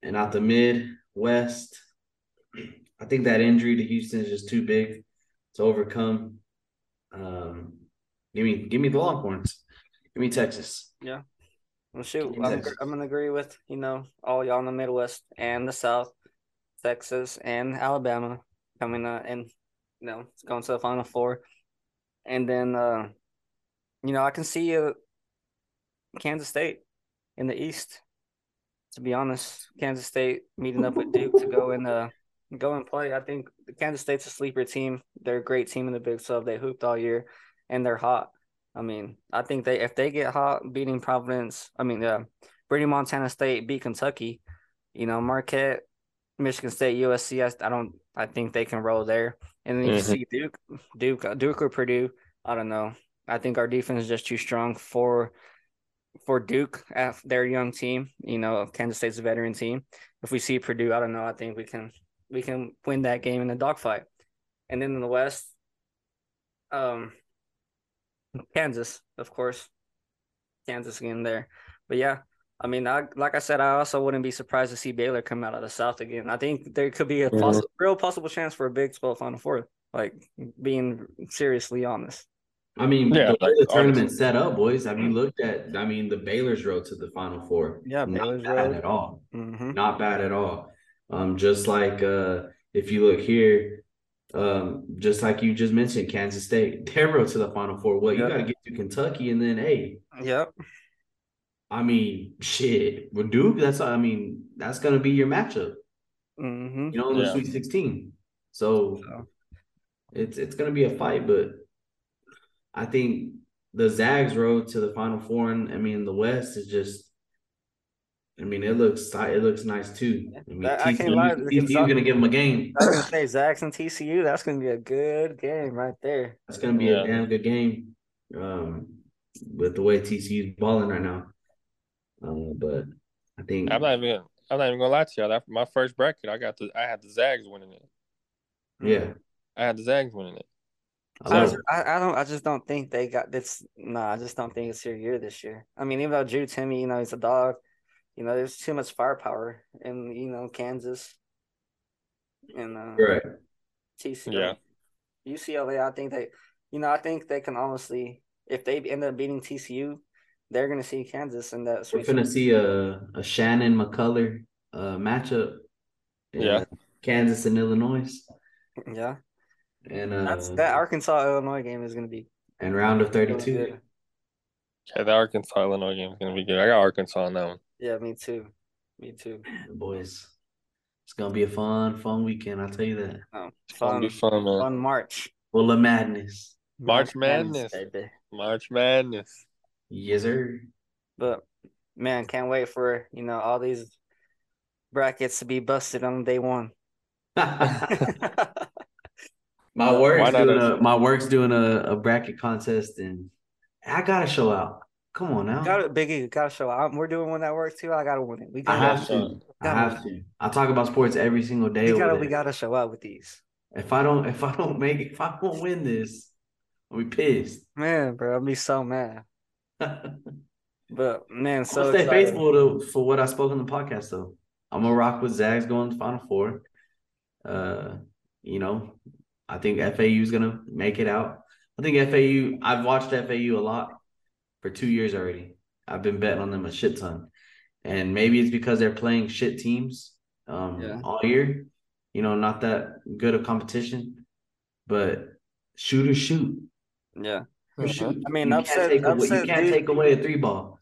And out the mid West, I think that injury to Houston is just too big to overcome. Um, give me, give me the Longhorns. Give me Texas. Yeah. Well, shoot, I'm, Texas. I'm gonna agree with you know all y'all in the Midwest and the South, Texas and Alabama coming uh and you know going to the Final Four, and then uh, you know I can see uh, Kansas State in the East. To be honest, Kansas State meeting up with Duke to go and uh go and play. I think Kansas State's a sleeper team. They're a great team in the Big 12. They hooped all year, and they're hot. I mean, I think they if they get hot beating Providence, I mean, uh, Brady Montana State beat Kentucky, you know, Marquette, Michigan State, USC. I, don't, I think they can roll there. And then you Mhm. see Duke, Duke, Duke or Purdue. I don't know. I think our defense is just too strong for for Duke at their young team. You know, Kansas State's a veteran team. If we see Purdue, I don't know. I think we can we can win that game in the dogfight. And then in the West, um, Kansas, of course, Kansas again there. But yeah, I mean, I like I said, I also wouldn't be surprised to see Baylor come out of the South again. I think there could be a Mhm. possi- real possible chance for a Big Twelve Final Four. Like being seriously honest. I mean, Yeah, the like, the tournament set up, boys. Have you looked at? I mean, the Baylor's road to the Final Four. Yeah, not Baylor's bad road. at all. Mm-hmm. Not bad at all. Um, just like uh, if you look here, um, just like you just mentioned, Kansas State, (laughs) their road to the Final Four. Well, you got to get to Kentucky, and then hey, Yep. I mean, shit, with Duke, that's I mean, that's gonna be your matchup. Mm-hmm. You know, in the Yeah. Sweet Sixteen. So So. it's it's gonna be a fight, but I think the Zags road to the Final Four, and I mean, the West is just. I mean, it looks it looks nice too. I mean, That- I can't TCU, lie, TCU gonna give them a game. I was gonna say Zags and TCU. That's gonna be a good game right there. That's gonna be Yeah. a damn good game. Um, with the way TCU's balling right now. Uh, but I think I'm not even. I'm not even gonna lie to y'all. That my first bracket, I got the. I had the Zags winning it. yeah, I had the Zags winning it. I I, I, I don't. I just don't think they got this. Nah, I just don't think it's your year this year. I mean, even though Drew Timme, you know, he's a dog. You know, there's too much firepower in you know Kansas and uh. Right. TCU. Yeah. UCLA. I think they, you know, I think they can honestly, if they end up beating TCU, they're gonna see Kansas in that. We're gonna see a a Shannon McCullough uh matchup. Yeah. Kansas and Illinois. Yeah. And uh, That's that Arkansas Illinois game is gonna be and round of 32. good. Yeah, the Arkansas Illinois game is gonna be good. I got Arkansas on that one. Yeah, me too. Me too. Man, boys, it's gonna be a fun, fun weekend. I'll tell you that. Oh, It's gonna fun, be fun, man. fun March. Full of madness. March Madness. baby. March Madness. Yes, sir. But man, can't wait for you know all these brackets to be busted on day one. (laughs) my work's doing a my work's doing a, a bracket contest, and I gotta show out. Come on now. Got it, Biggie. Got to show. out. We're doing one that works too. I gotta win it. We gotta. I have to. I have to. I talk about sports every single day. We gotta. We gotta show up with these. If I don't, if I don't make it, if I don't win this, I'll be pissed. Man, bro, I'll be so mad. (laughs) But man, so gonna stay excited. faithful to for what I spoke on the podcast. Though I'm gonna rock with Zags going to Final Four. Uh, you know, I think FAU is gonna make it out. I think FAU. I've watched FAU a lot for two years already. I've been betting on them a shit ton, and maybe it's because they're playing shit teams um Yeah. all year. You know, not that good of competition, but shoot or shoot. Yeah. or shoot. I mean, you upset- can't take away, you can't dude. take away a three ball,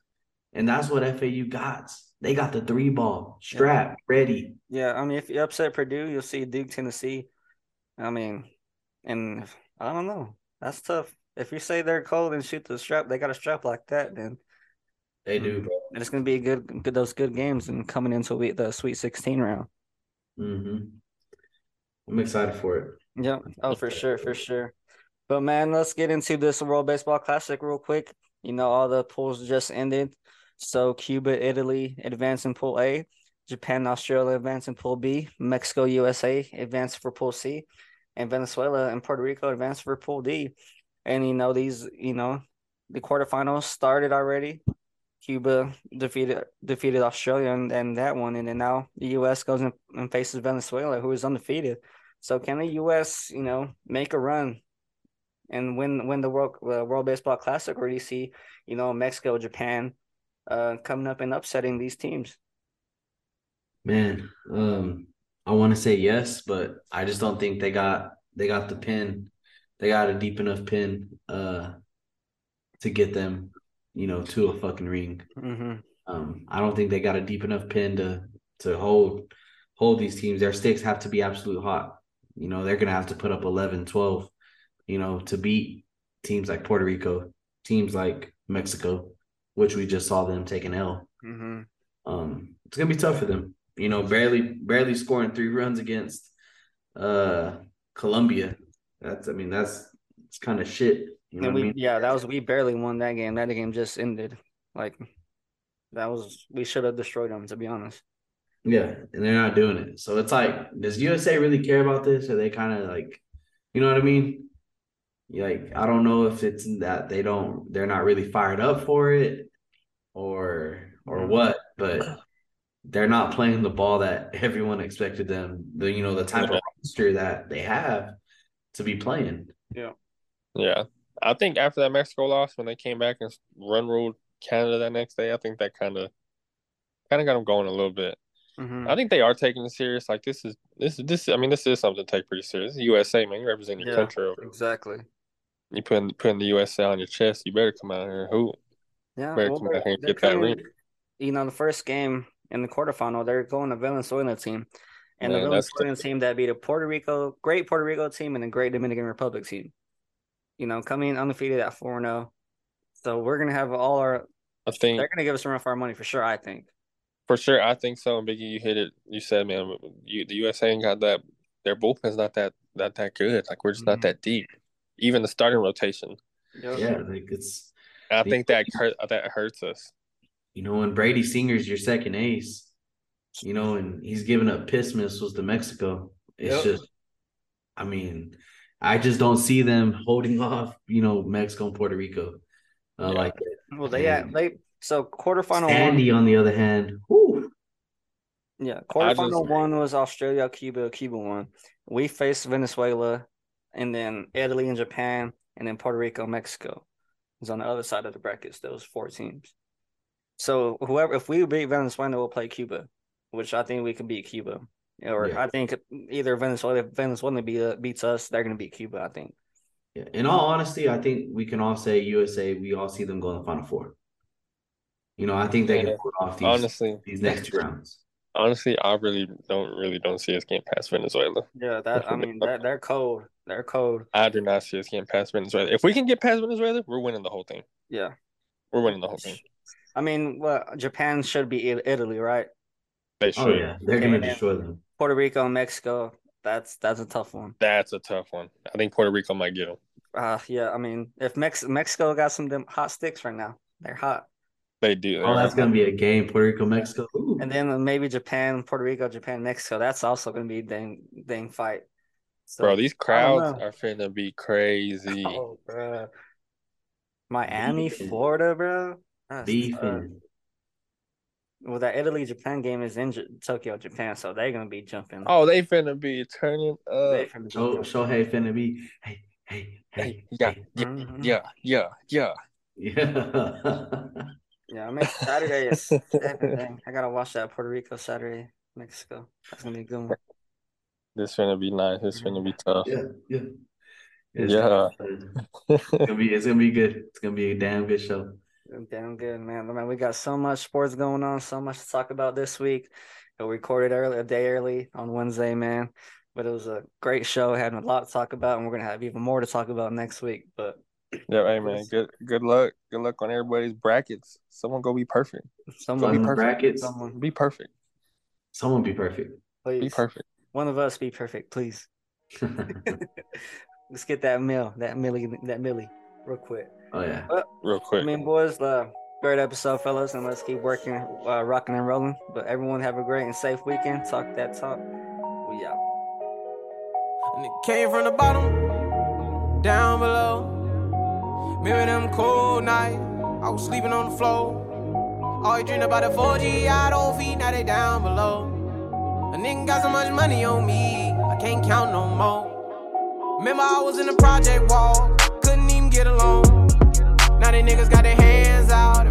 and that's what FAU got. They got the three ball strapped, ready. Yeah, I mean, if you upset Purdue, you'll see Duke, Tennessee. I mean, and I don't know. That's tough. If you say they're cold and shoot the strap, they got a strap like that, then They do, bro. And it's going to be a good, good, those good games and coming into we- the Sweet 16 round. Mm-hmm. I'm excited for it. Yeah. Oh, for sure, for sure. But man, let's get into this World Baseball Classic real quick. You know, all the pools just ended. So Cuba, Italy advance in Pool A, Japan, Australia advance in Pool B, Mexico, USA advance for Pool C, and Venezuela and Puerto Rico advance for Pool D. And you know, these, you know, the quarterfinals started already. Cuba defeated defeated Australia and, and that one, and then now the U.S. goes and, faces Venezuela, who is undefeated. So can the U.S. you know make a run and win win the World World Baseball Classic, or do you see you know Mexico, Japan, uh, coming up and upsetting these teams? Man, um, I want to say yes, but I just don't think they got they got the pin. They got a deep enough pin uh to get them, you know, to a fucking ring. Mm-hmm. Um, I don't think they got a deep enough pin to to hold hold these teams. Their sticks have to be absolute hot. You know, they're gonna have to put up 11, 12, you know, to beat teams like Puerto Rico, teams like Mexico, which we just saw them take an L. Mm-hmm. Um, it's gonna be tough for them. You know, barely barely scoring three runs against uh Colombia. That's I mean that's it's kind of shit. You know And what I we mean? yeah, that was we barely won that game. That game just ended. Like that was we should have destroyed them to be honest. Yeah, and they're not doing it. So it's like, does USA really care about this? Or they kind of like, you know what I mean? Like, I don't know if it's that they don't, they're not really fired up for it, or or Mhm. what. But they're not playing the ball that everyone expected them. The you know the type Yeah. of roster that they have to be playing. Yeah. Yeah. I think after that Mexico loss, when they came back and run ruled Canada that next day, I think that kind of kind of got them going a little bit. Mm-hmm. I think they are taking it serious. Like this is this is this. I mean, this is something to take pretty serious. This is USA, man. You represent your Yeah. country. Over. Exactly. You putting putting the USA on your chest. You better come out here and hoop. Yeah. Better well, come out here and they're get that ring. You know, the first game in the quarterfinal, they're going to Venezuela team. And Man, the that's Venezuelan team that beat a Puerto Rico, great Puerto Rico team and a great Dominican Republic team. You know, coming undefeated at 4 0. So we're going to have all our, I think they're going to give us a run for our money for sure, I think. for sure. I think so. And Biggie, you hit it. You said, man, you, the USA ain't got that. Their bullpen's not that not that good. Like we're just Mhm. not that deep. Even the starting rotation. Yeah, like it's I The- think that hurt, that hurts us. you know when Brady Singer's your second ace, you know, and he's giving up piss missiles to Mexico. It's Yep. just, I mean, I just don't see them holding (laughs) off, you know, Mexico and Puerto Rico uh, Yeah. like that. Well, they, yeah, And they, so quarterfinal one, Sandy, on the other hand, whew, yeah, quarterfinal just- one was Australia, Cuba, Cuba won. We faced Venezuela and then Italy and Japan and then Puerto Rico, Mexico was on the other side of the brackets. Those four teams. So whoever, if we beat Venezuela, we'll play Cuba, which I think we can beat Cuba. Or Yeah. I think either Venezuela, if Venezuela beat, uh, beats us, they're gonna beat Cuba. I think. Yeah. In all honesty, I think we can all say USA. We all see them go in the final four. You know, I think they Yeah. can pull off these Honestly, these next two rounds. honestly, I really don't really don't see us getting past Venezuela. Yeah, that I mean, they're, they're cold. They're cold. I do not see us getting past Venezuela. If we can get past Venezuela, we're winning the whole thing. Yeah. We're winning the whole thing. I mean, what Japan should be Italy, right? They should. Oh yeah, they're gonna And- destroy them. Puerto Rico, Mexico. That's that's a tough one. That's a tough one. I think Puerto Rico might get them. Uh yeah, I mean, if Mex- Mexico got some them hot sticks right now, they're hot. They do. Oh, that's gonna be a game. Puerto Rico, Mexico. Ooh. And then maybe Japan, Puerto Rico, Japan, Mexico. That's also gonna be a dang dang fight. So, Bro, these crowds are finna be crazy. oh, bruh. Miami, Beefing. Florida, bro. That's tough. Beefing. Well, that Italy Japan game is in J- Tokyo, Japan, so they're gonna be jumping. Oh, they finna be turning They up. finna be Show jumping. Shohei finna be. Hey, hey, Hey, hey, yeah, hey. yeah, Mhm. yeah, yeah, yeah. Yeah. Yeah, I mean Saturday is (laughs) everything. I gotta watch that Puerto Rico Saturday, Mexico. That's gonna be a good one. This finna be nice. This finna be tough. yeah, yeah. It's Yeah. It's gonna be it's gonna be good. It's gonna be a damn good show. Damn good, man. Man, we got so much sports going on, so much to talk about this week. We recorded early, a day early on Wednesday, man. But it was a great show. Had a lot to talk about, and we're gonna have even more to talk about next week. But (clears throat) Yeah, hey man, good good luck. Good luck on everybody's brackets. Someone go be perfect. someone, From the perfect. brackets, someone, Be perfect. someone be perfect. please, Be perfect. one of us be perfect, please. (laughs) (laughs) Let's get that mill, that millie, that millie, real quick. oh yeah. Real quick. I mean, boys, uh, great episode, fellas, and let's keep working, uh, rocking and rolling. But everyone have a great and safe weekend. Talk that talk. We out. And it came from the bottom, down below. Remember them cold nights, I was sleeping on the floor. All you dream about the 4G, I don't feet, now they down below. A nigga got so much money on me, I can't count no more. Remember I was in the project wall, couldn't even get along. Now they niggas got their hands out,